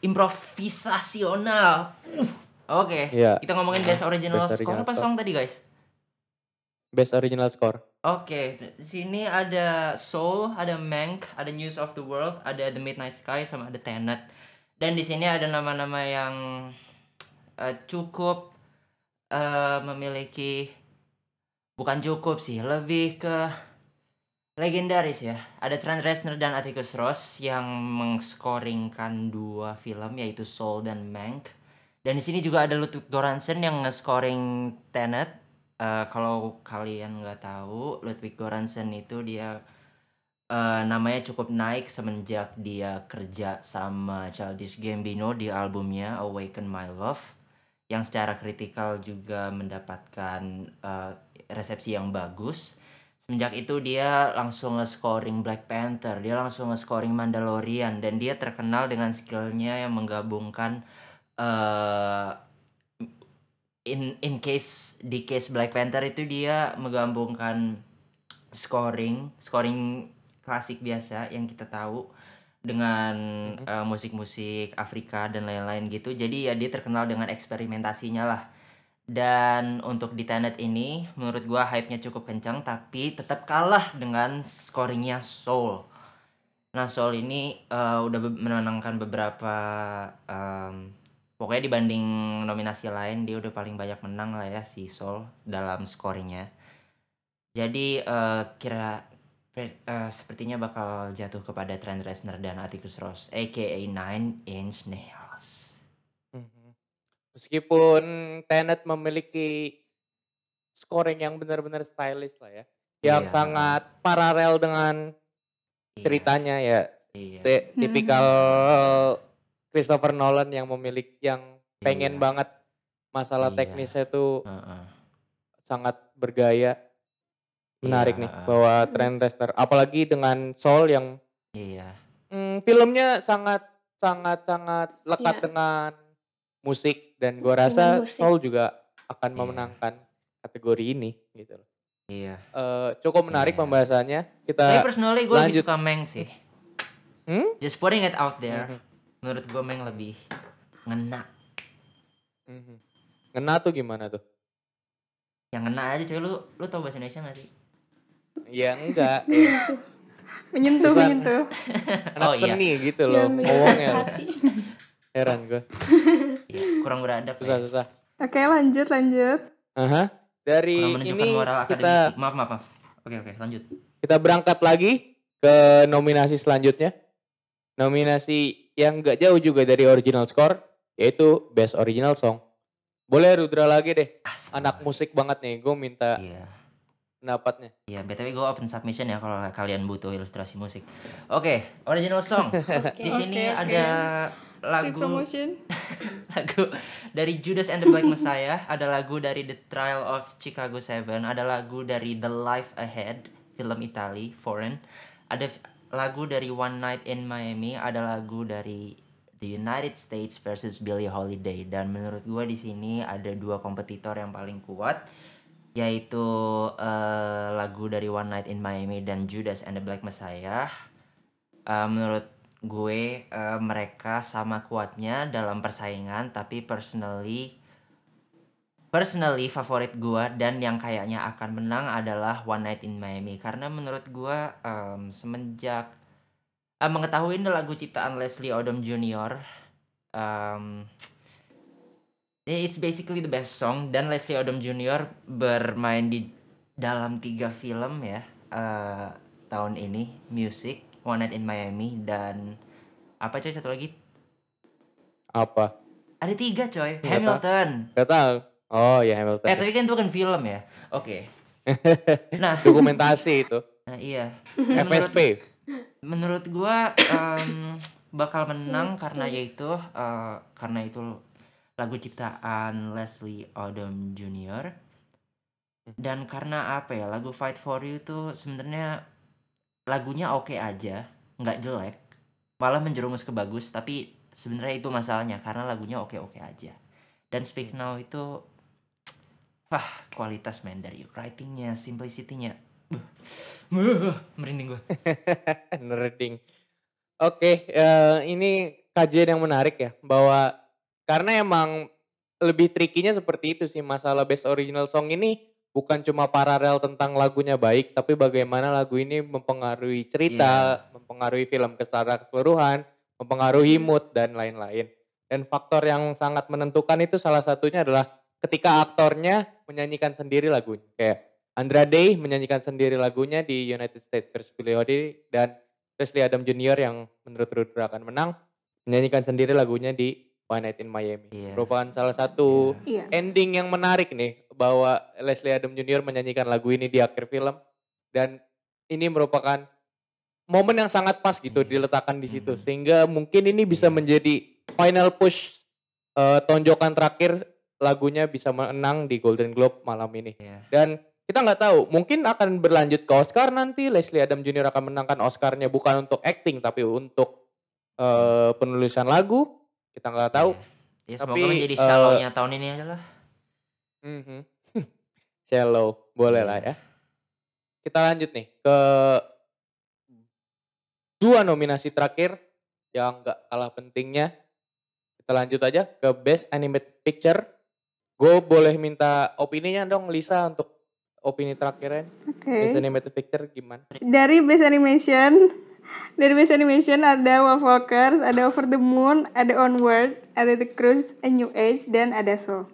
Improvisasional. Uh, Oke, Iya. kita ngomongin best original Best score original apa score. song tadi guys? best original score Oke, di sini ada Soul, ada Mank, ada News of the World, ada The Midnight Sky, sama ada Tenet. Dan di sini ada nama-nama yang eh, cukup eh, memiliki bukan cukup sih, lebih ke legendaris ya. Ada Trent Reznor dan Atticus Ross yang mengskoringkan dua film yaitu Soul dan Mank. Dan di sini juga ada Ludwig Göransson yang nge-scoring Tenet. Eh, kalau kalian nggak tahu, Ludwig Göransson itu dia eh, namanya cukup naik semenjak dia kerja sama Childish Gambino di albumnya Awaken My Love yang secara kritikal juga mendapatkan eh, resepsi yang bagus. Semenjak itu dia langsung nge-scoring Black Panther, dia langsung nge-scoring Mandalorian dan dia terkenal dengan skillnya yang menggabungkan eh in in case di case Black Panther itu dia menggabungkan scoring scoring klasik biasa yang kita tahu dengan eh, musik-musik Afrika dan lain-lain gitu. Jadi ya dia terkenal dengan eksperimentasinya lah. Dan untuk di Tenet ini menurut gua hype-nya cukup kencang tapi tetap kalah dengan scoringnya Soul nah Soul ini eh, udah menmenangkan beberapa em, pokoknya dibanding nominasi lain dia udah paling banyak menang lah ya si Soul dalam scoringnya. Jadi eh, kira eh, sepertinya bakal jatuh kepada Trent Reznor dan Atticus Ross aka Nine Inch Nails. Mhm. Meskipun Tenet memiliki scoring yang benar-benar stylish lah ya. Yang Iya. sangat paralel dengan Iya, ceritanya ya. Iya. Ti- Tipikal Christopher Nolan yang memiliki yang pengen Iya. banget masalah Iya. teknisnya tuh Heeh. sangat bergaya. Menarik Iya, nih bahwa Trent Reznor apalagi dengan Soul yang Iya. Hmm, filmnya sangat sangat sangat lekat Iya. dengan musik dan gua rasa musik. Soul juga akan Iya. memenangkan kategori ini gitu loh. Iya. Eh, cukup menarik Iya. pembahasannya. Tapi Kita personally gue lebih suka Meng sih. Hmm? Just putting it out there. Mhm. Menurut gue Meng lebih ngena. Mhm. Ngena tuh gimana tuh? Yang ngena aja coy lu lu tau bahasa Indonesia gak sih? Ya enggak, ya, <laughs> Menyentuh, Susah. menyentuh. <laughs> anak Oh, iya. seni gitu Yang loh menyentuh ngomongnya. <laughs> Heran gue. Iya, kurang beradab ya. Susah-susah. Oke, lanjut, lanjut. Aha. Dari ini moral kita akademisi. Maaf, maaf, maaf. Oke, oke, lanjut. kita berangkat lagi ke nominasi selanjutnya. Nominasi yang gak jauh juga dari original score, yaitu Best Original Song. Boleh Rudra lagi deh, Asal. anak musik banget nih, gue minta Iya. Pendapatnya. Iya, BTW gue open submission ya kalau kalian butuh ilustrasi musik. Oke, original song. <laughs> Di sini Oke, oke. ada lagu promotion. <laughs> lagu dari Judas and the Black Messiah, ada lagu dari The Trial of Chicago Seven, ada lagu dari The Life Ahead, film Itali, foreign, ada lagu dari One Night in Miami, ada lagu dari The United States versus Billie Holiday dan menurut gue di sini ada dua kompetitor yang paling kuat yaitu eh, lagu dari One Night in Miami dan Judas and the Black Messiah. Eh, menurut gue eh, mereka sama kuatnya dalam persaingan tapi personally personally favorit gue dan yang kayaknya akan menang adalah One Night in Miami karena menurut gue em, semenjak eh, mengetahui lagu ciptaan Leslie Odom Jr. em, it's basically the best song dan Leslie Odom Jr. bermain di dalam tiga film ya eh, tahun ini music One Night in Miami dan apa coy satu lagi Apa? ada tiga coy Nggak Hamilton Gak tahu. Oh ya Hamilton. eh tapi kan itu kan film ya oke <laughs> nah Dokumentasi itu. nah, iya <laughs> FSP. menurut gua em, bakal menang karena yaitu eh, karena itu lagu ciptaan Leslie Odom Jr. dan karena apa ya lagu Fight for You tuh sebenarnya lagunya oke aja nggak jelek malah menjerumus ke bagus tapi sebenarnya itu masalahnya karena lagunya oke oke aja dan Speak Now itu wah kualitas man dari writingnya simplicity-nya <laughs> merinding gue Nerding. <laughs> Oke, eh, ini kajian yang menarik ya bahwa karena emang lebih trikinya seperti itu sih masalah best original song ini bukan cuma paralel tentang lagunya baik tapi bagaimana lagu ini mempengaruhi cerita, mempengaruhi film secara keseluruhan, mempengaruhi mood dan lain-lain. Dan faktor yang sangat menentukan itu salah satunya adalah ketika aktornya menyanyikan sendiri lagunya. Kayak Andra Day menyanyikan sendiri lagunya di United States versus Billie Holiday dan Leslie Adam Jr. yang menurut Rudra akan menang menyanyikan sendiri lagunya di One Night in Miami. Iya. Merupakan salah satu Iya. ending yang menarik nih bahwa Leslie Adam Jr. menyanyikan lagu ini di akhir film dan ini merupakan momen yang sangat pas gitu diletakkan di situ sehingga mungkin ini bisa menjadi final push eh, tonjokan terakhir lagunya bisa menang di Golden Globe malam ini. Iya. Dan kita nggak tahu, mungkin akan berlanjut ke Oscar nanti. Leslie Adam Jr. akan menangkan Oscarnya bukan untuk acting tapi untuk eh, penulisan lagu. Kita nggak tahu. Ya semoga Tapi, menjadi shallow-nya tahun ini aja lah. Mhm. <laughs> Shallow, boleh lah ya. Kita lanjut nih ke dua nominasi terakhir yang nggak kalah pentingnya. Kita lanjut aja ke Best Animated Picture. Gue boleh minta opininya dong Lisa untuk opini terakhirnya. Oke. Best Animated Picture gimana? Dari Best Animation, dari Best Animation ada Wolf Walkers, ada Over the Moon, ada Onward, ada The Cruise, A New Age, dan ada Soul.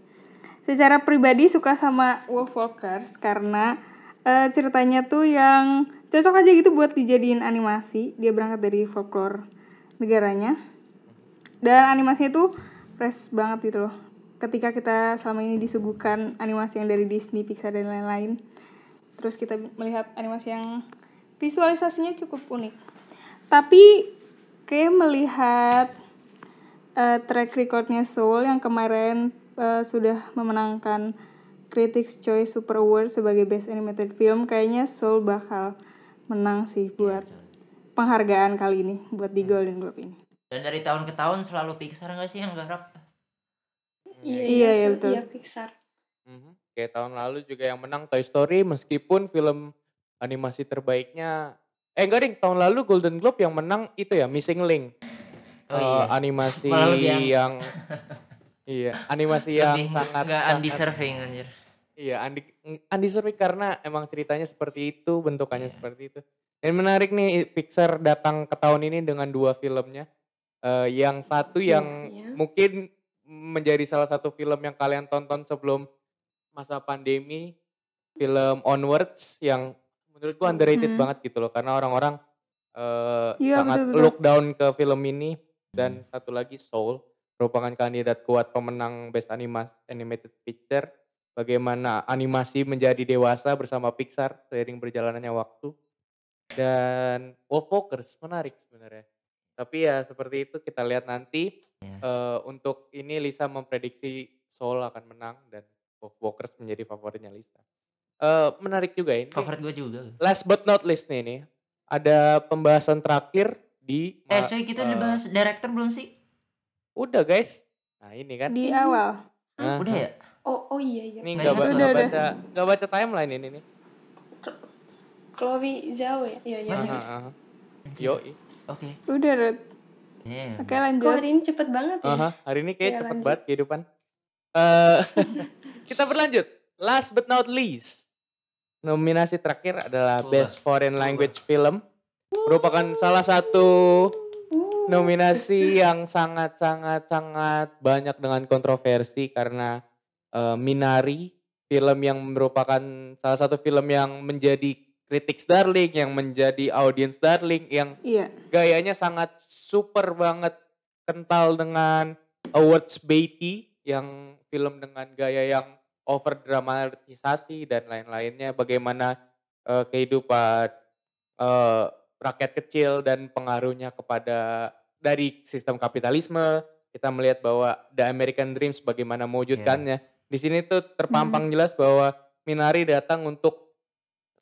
Secara pribadi suka sama Wolf Walkers karena eh, ceritanya tuh yang cocok aja gitu buat dijadiin animasi. Dia berangkat dari folklore negaranya. Dan animasinya tuh fresh banget gitu loh. Ketika kita selama ini disuguhkan animasi yang dari Disney, Pixar, dan lain-lain. Terus kita melihat animasi yang visualisasinya cukup unik. Tapi kayak melihat eh, track recordnya Soul yang kemarin eh, sudah memenangkan Critics' Choice Super Award sebagai Best Animated Film, kayaknya Soul bakal menang sih buat penghargaan kali ini buat di Golden Globe ini. Dan dari tahun ke tahun selalu Pixar nggak sih yang garap? Iya, Iya, iya, Soul, betul. Iya, Pixar. Mhm. Kayak tahun lalu juga yang menang Toy Story meskipun film animasi terbaiknya eh enggak ding tahun lalu Golden Globe yang menang itu ya Missing Link. Oh Eh, iya. animasi yang- yang <laughs> iya, animasi yang Lebih sangat nggak sangat- undeserving anjir. Iya, Andi Andi Survey karena emang ceritanya seperti itu, bentukannya Iya. seperti itu. Dan menarik nih Pixar datang ke tahun ini dengan dua filmnya. Eh, yang satu Iya, yang iya. mungkin menjadi salah satu film yang kalian tonton sebelum masa pandemi, film Onwards yang menurutku underrated Mhm. banget gitu loh karena orang-orang eh, Iya, sangat betul-betul. look down ke film ini dan satu lagi Soul merupakan kandidat kuat pemenang Best Animas Animated Picture bagaimana animasi menjadi dewasa bersama Pixar seiring berjalannya waktu dan Wolf Walkers menarik sebenarnya tapi ya seperti itu kita lihat nanti Iya. Eh, untuk ini Lisa memprediksi Soul akan menang dan Wolf Walkers menjadi favoritnya Lisa Eh, menarik juga ini Favorit gue juga. last but not least nih ini ada pembahasan terakhir di Eh coy kita eh, udah bahas director belum sih? udah guys nah ini kan Di awal. Nah, Udah ya? Oh, oh iya iya. ini Nggak nggak ba- Udah, udah. baca nggak baca timeline ini nih Chloe Zhao ya? Iya, iya. Masa sih? Yoi. Oke. Udah, Ruth. Damn. Kok Oke, lanjut. hari ini cepet banget ya? Aha, hari ini kayak Iya, cepet lanjut. banget kehidupan. Eh, <laughs> kita berlanjut. Last but not least, nominasi terakhir adalah. Best Foreign Language Film. Merupakan salah satu nominasi yang sangat-sangat sangat banyak dengan kontroversi karena eh, Minari, film yang merupakan salah satu film yang menjadi critics darling, yang menjadi audience darling, yang Iya. gayanya sangat super banget kental dengan awards baity yang film dengan gaya yang over dramatisasi dan lain-lainnya bagaimana eh, kehidupan eh, rakyat kecil dan pengaruhnya kepada dari sistem kapitalisme. Kita melihat bahwa the American Dreams bagaimana mewujudkannya. Di sini tuh terpampang jelas bahwa Minari datang untuk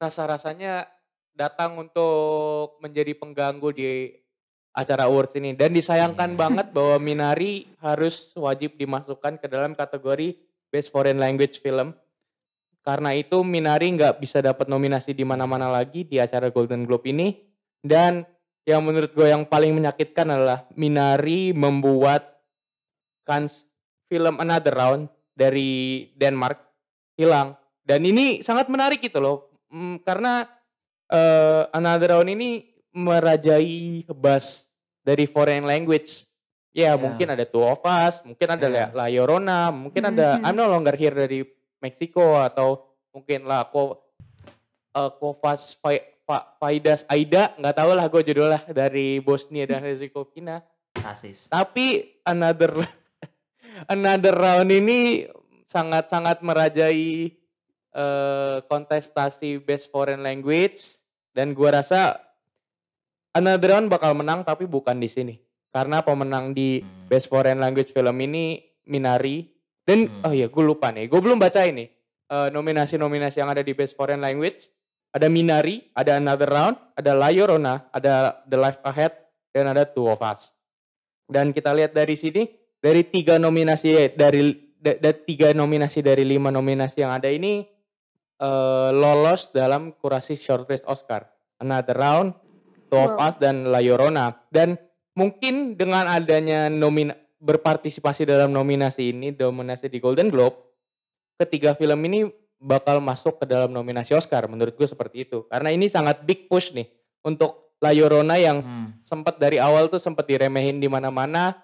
rasa-rasanya datang untuk menjadi pengganggu di acara awards ini. Dan disayangkan Iya. banget bahwa Minari harus wajib dimasukkan ke dalam kategori Best Foreign Language Film. Karena itu Minari nggak bisa dapat nominasi di mana-mana lagi di acara Golden Globe ini. Dan yang menurut gue yang paling menyakitkan adalah Minari membuat kans film Another Round dari Denmark hilang. Dan ini sangat menarik gitu loh. Mm, karena eh, Another Round ini merajai bass dari foreign language ya Ya. mungkin ada Two of Us mungkin ada Ya. La Llorona mungkin ada Mhm. I'm No Longer Here dari Meksiko atau mungkin lah ko eh, Kovas Fai- Fa- Faidas Aida nggak tahu lah gue judulnya dari Bosnia dan Herzegovina Rasis. tapi another <laughs> another round ini sangat-sangat merajai eh, kontestasi best foreign language dan gua rasa Another Round bakal menang tapi bukan di sini. Karena pemenang di Hmm. Best Foreign Language Film ini Minari. Dan Hmm. oh iya gue lupa nih. Gue belum baca ini. Eh, nominasi-nominasi yang ada di Best Foreign Language. Ada Minari, ada Another Round, ada La Llorona, ada The Life Ahead, dan ada Two of Us. Dan kita lihat dari sini, dari tiga nominasi dari da- da- tiga nominasi dari lima nominasi yang ada ini eh, lolos dalam kurasi shortlist Oscar. Another Round, Two of. Us, dan La Llorona. Dan mungkin dengan adanya nomin berpartisipasi dalam nominasi ini, nominasi di Golden Globe, ketiga film ini bakal masuk ke dalam nominasi Oscar. Menurut gue seperti itu. Karena ini sangat big push nih untuk La Llorona yang Hmm. sempat dari awal tuh sempat diremehin di mana-mana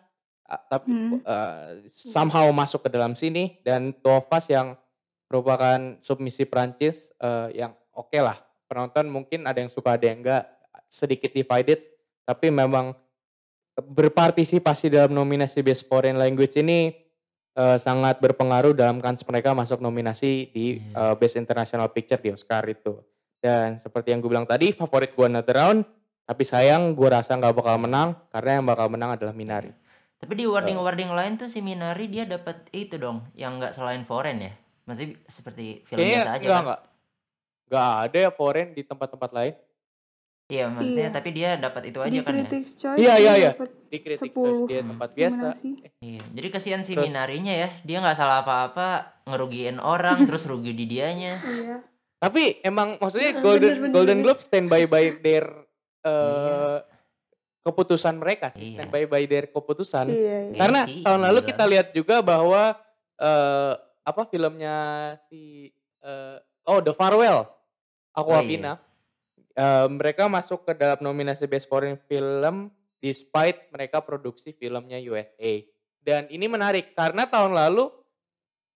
tapi Hmm. eh, somehow masuk ke dalam sini dan Us yang merupakan submisi Prancis eh, yang oke lah penonton mungkin ada yang suka ada yang enggak sedikit divided tapi memang berpartisipasi dalam nominasi Best Foreign Language ini eh, sangat berpengaruh dalam kans mereka masuk nominasi di Iya. eh, Best International Picture di Oscar itu. Dan seperti yang gue bilang tadi, favorit gue Another Round, tapi sayang gue rasa nggak bakal menang karena yang bakal menang adalah Minari. Tapi di wording-wording lain tuh si Minari dia dapat itu dong, yang nggak selain foreign ya. Maksudnya seperti film Kayaknya biasa aja nggak kan? nggak nggak ada ya foreign di tempat-tempat lain. Iya, maksudnya Iya. tapi dia dapat itu Di aja kan ya. Critics Choice Iya, iya, iya. dapet Di kritik 10 dia tempat biasa. Iya, jadi kasihan si Terus- Minarinya ya. Dia nggak salah apa-apa, ngerugiin orang terus rugi di dianya. <laughs> Iya. Tapi emang maksudnya Golden bener, bener, Golden. Globe stand by by their <laughs> eh, Iya. keputusan mereka sih, Iya. stand by by their keputusan. Iya, iya. Iya Karena sih, tahun lalu kita lihat juga bahwa eh apa filmnya si eh, oh The Farewell Aquafina. Eh, mereka masuk ke dalam nominasi Best Foreign Film despite mereka produksi filmnya USA. Dan ini menarik karena tahun lalu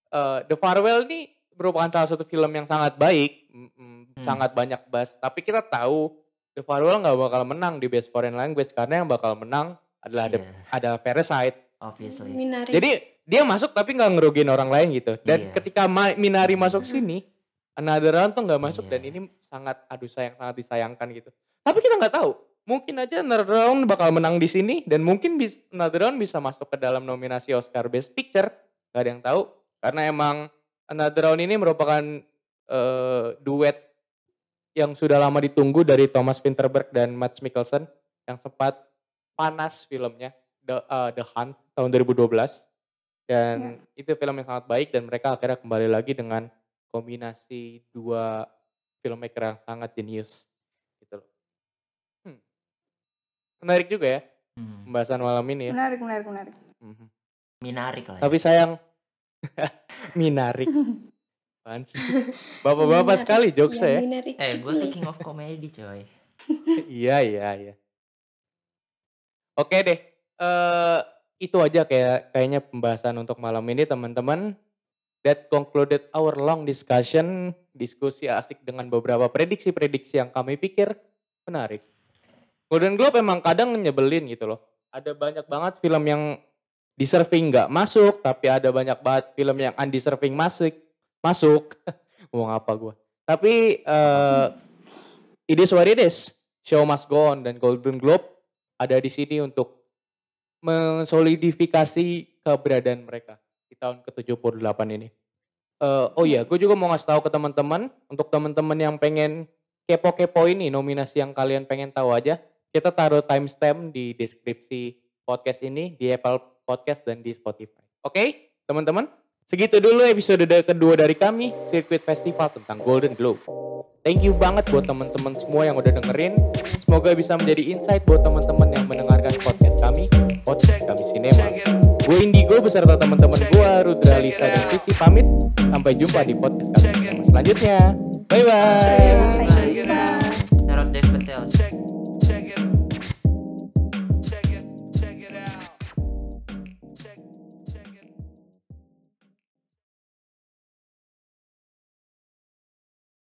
eh, The Farewell ini merupakan salah satu film yang sangat baik, mm, mm, Hmm. sangat banyak buzz. Tapi kita tahu The Farewell nggak bakal menang di Best Foreign Language karena yang bakal menang adalah ada, Iya, ada Parasite. obviously. Minari. Jadi dia masuk tapi nggak ngerugiin orang lain gitu. Dan Iya. ketika Ma- Minari masuk sini, Another Round tuh nggak masuk Iya. dan ini sangat aduh sayang sangat disayangkan gitu. Tapi kita nggak tahu. Mungkin aja Another Round bakal menang di sini dan mungkin bis, Another Round bisa masuk ke dalam nominasi Oscar Best Picture. Gak ada yang tahu karena emang Another Round ini merupakan eh, duet yang sudah lama ditunggu dari Thomas Vinterberg dan Matt Mikkelsen yang sempat panas filmnya The, eh, The Hunt tahun 2012 dan itu film yang sangat baik dan mereka akhirnya kembali lagi dengan kombinasi dua filmmaker yang sangat jenius gitu loh. Hmm. Menarik juga ya Hmm. pembahasan malam ini ya. Menarik, menarik, menarik. Mhm. Minarik lah. Ya. Tapi sayang <laughs> minarik. Apaan sih? Bapak-bapak sekali jokes Ya, ya. Eh, gue tuh king of comedy coy. <laughs> iya iya iya. Oke deh. eh itu aja kayak kayaknya pembahasan untuk malam ini teman-teman. That concluded our long discussion, diskusi asik dengan beberapa prediksi-prediksi yang kami pikir menarik. Golden Globe emang kadang nyebelin gitu loh. Ada banyak banget film yang deserving nggak masuk, tapi ada banyak banget film yang undeserving masuk. Masuk. <laughs> Ngomong apa gua? Tapi eh it is what it is. Show must go on dan Golden Globe ada di sini untuk mensolidifikasi keberadaan mereka di tahun ke-78 ini. Eh, oh iya, gue juga mau ngasih tahu ke teman-teman, untuk teman-teman yang pengen kepo-kepo ini, nominasi yang kalian pengen tahu aja, kita taruh timestamp di deskripsi podcast ini, di Apple Podcast dan di Spotify. Oke, teman-teman? Segitu dulu episode kedua dari kami, Circuit Festival tentang Golden Globe. Thank you banget buat teman-teman semua yang udah dengerin. Semoga bisa menjadi insight buat teman-teman yang mendengarkan podcast kami, podcast kami Sinema. Gue Indigo beserta teman-teman gue Rudra Lisa dan Sisi pamit. Sampai jumpa di podcast kami selanjutnya. Bye bye. Bye bye.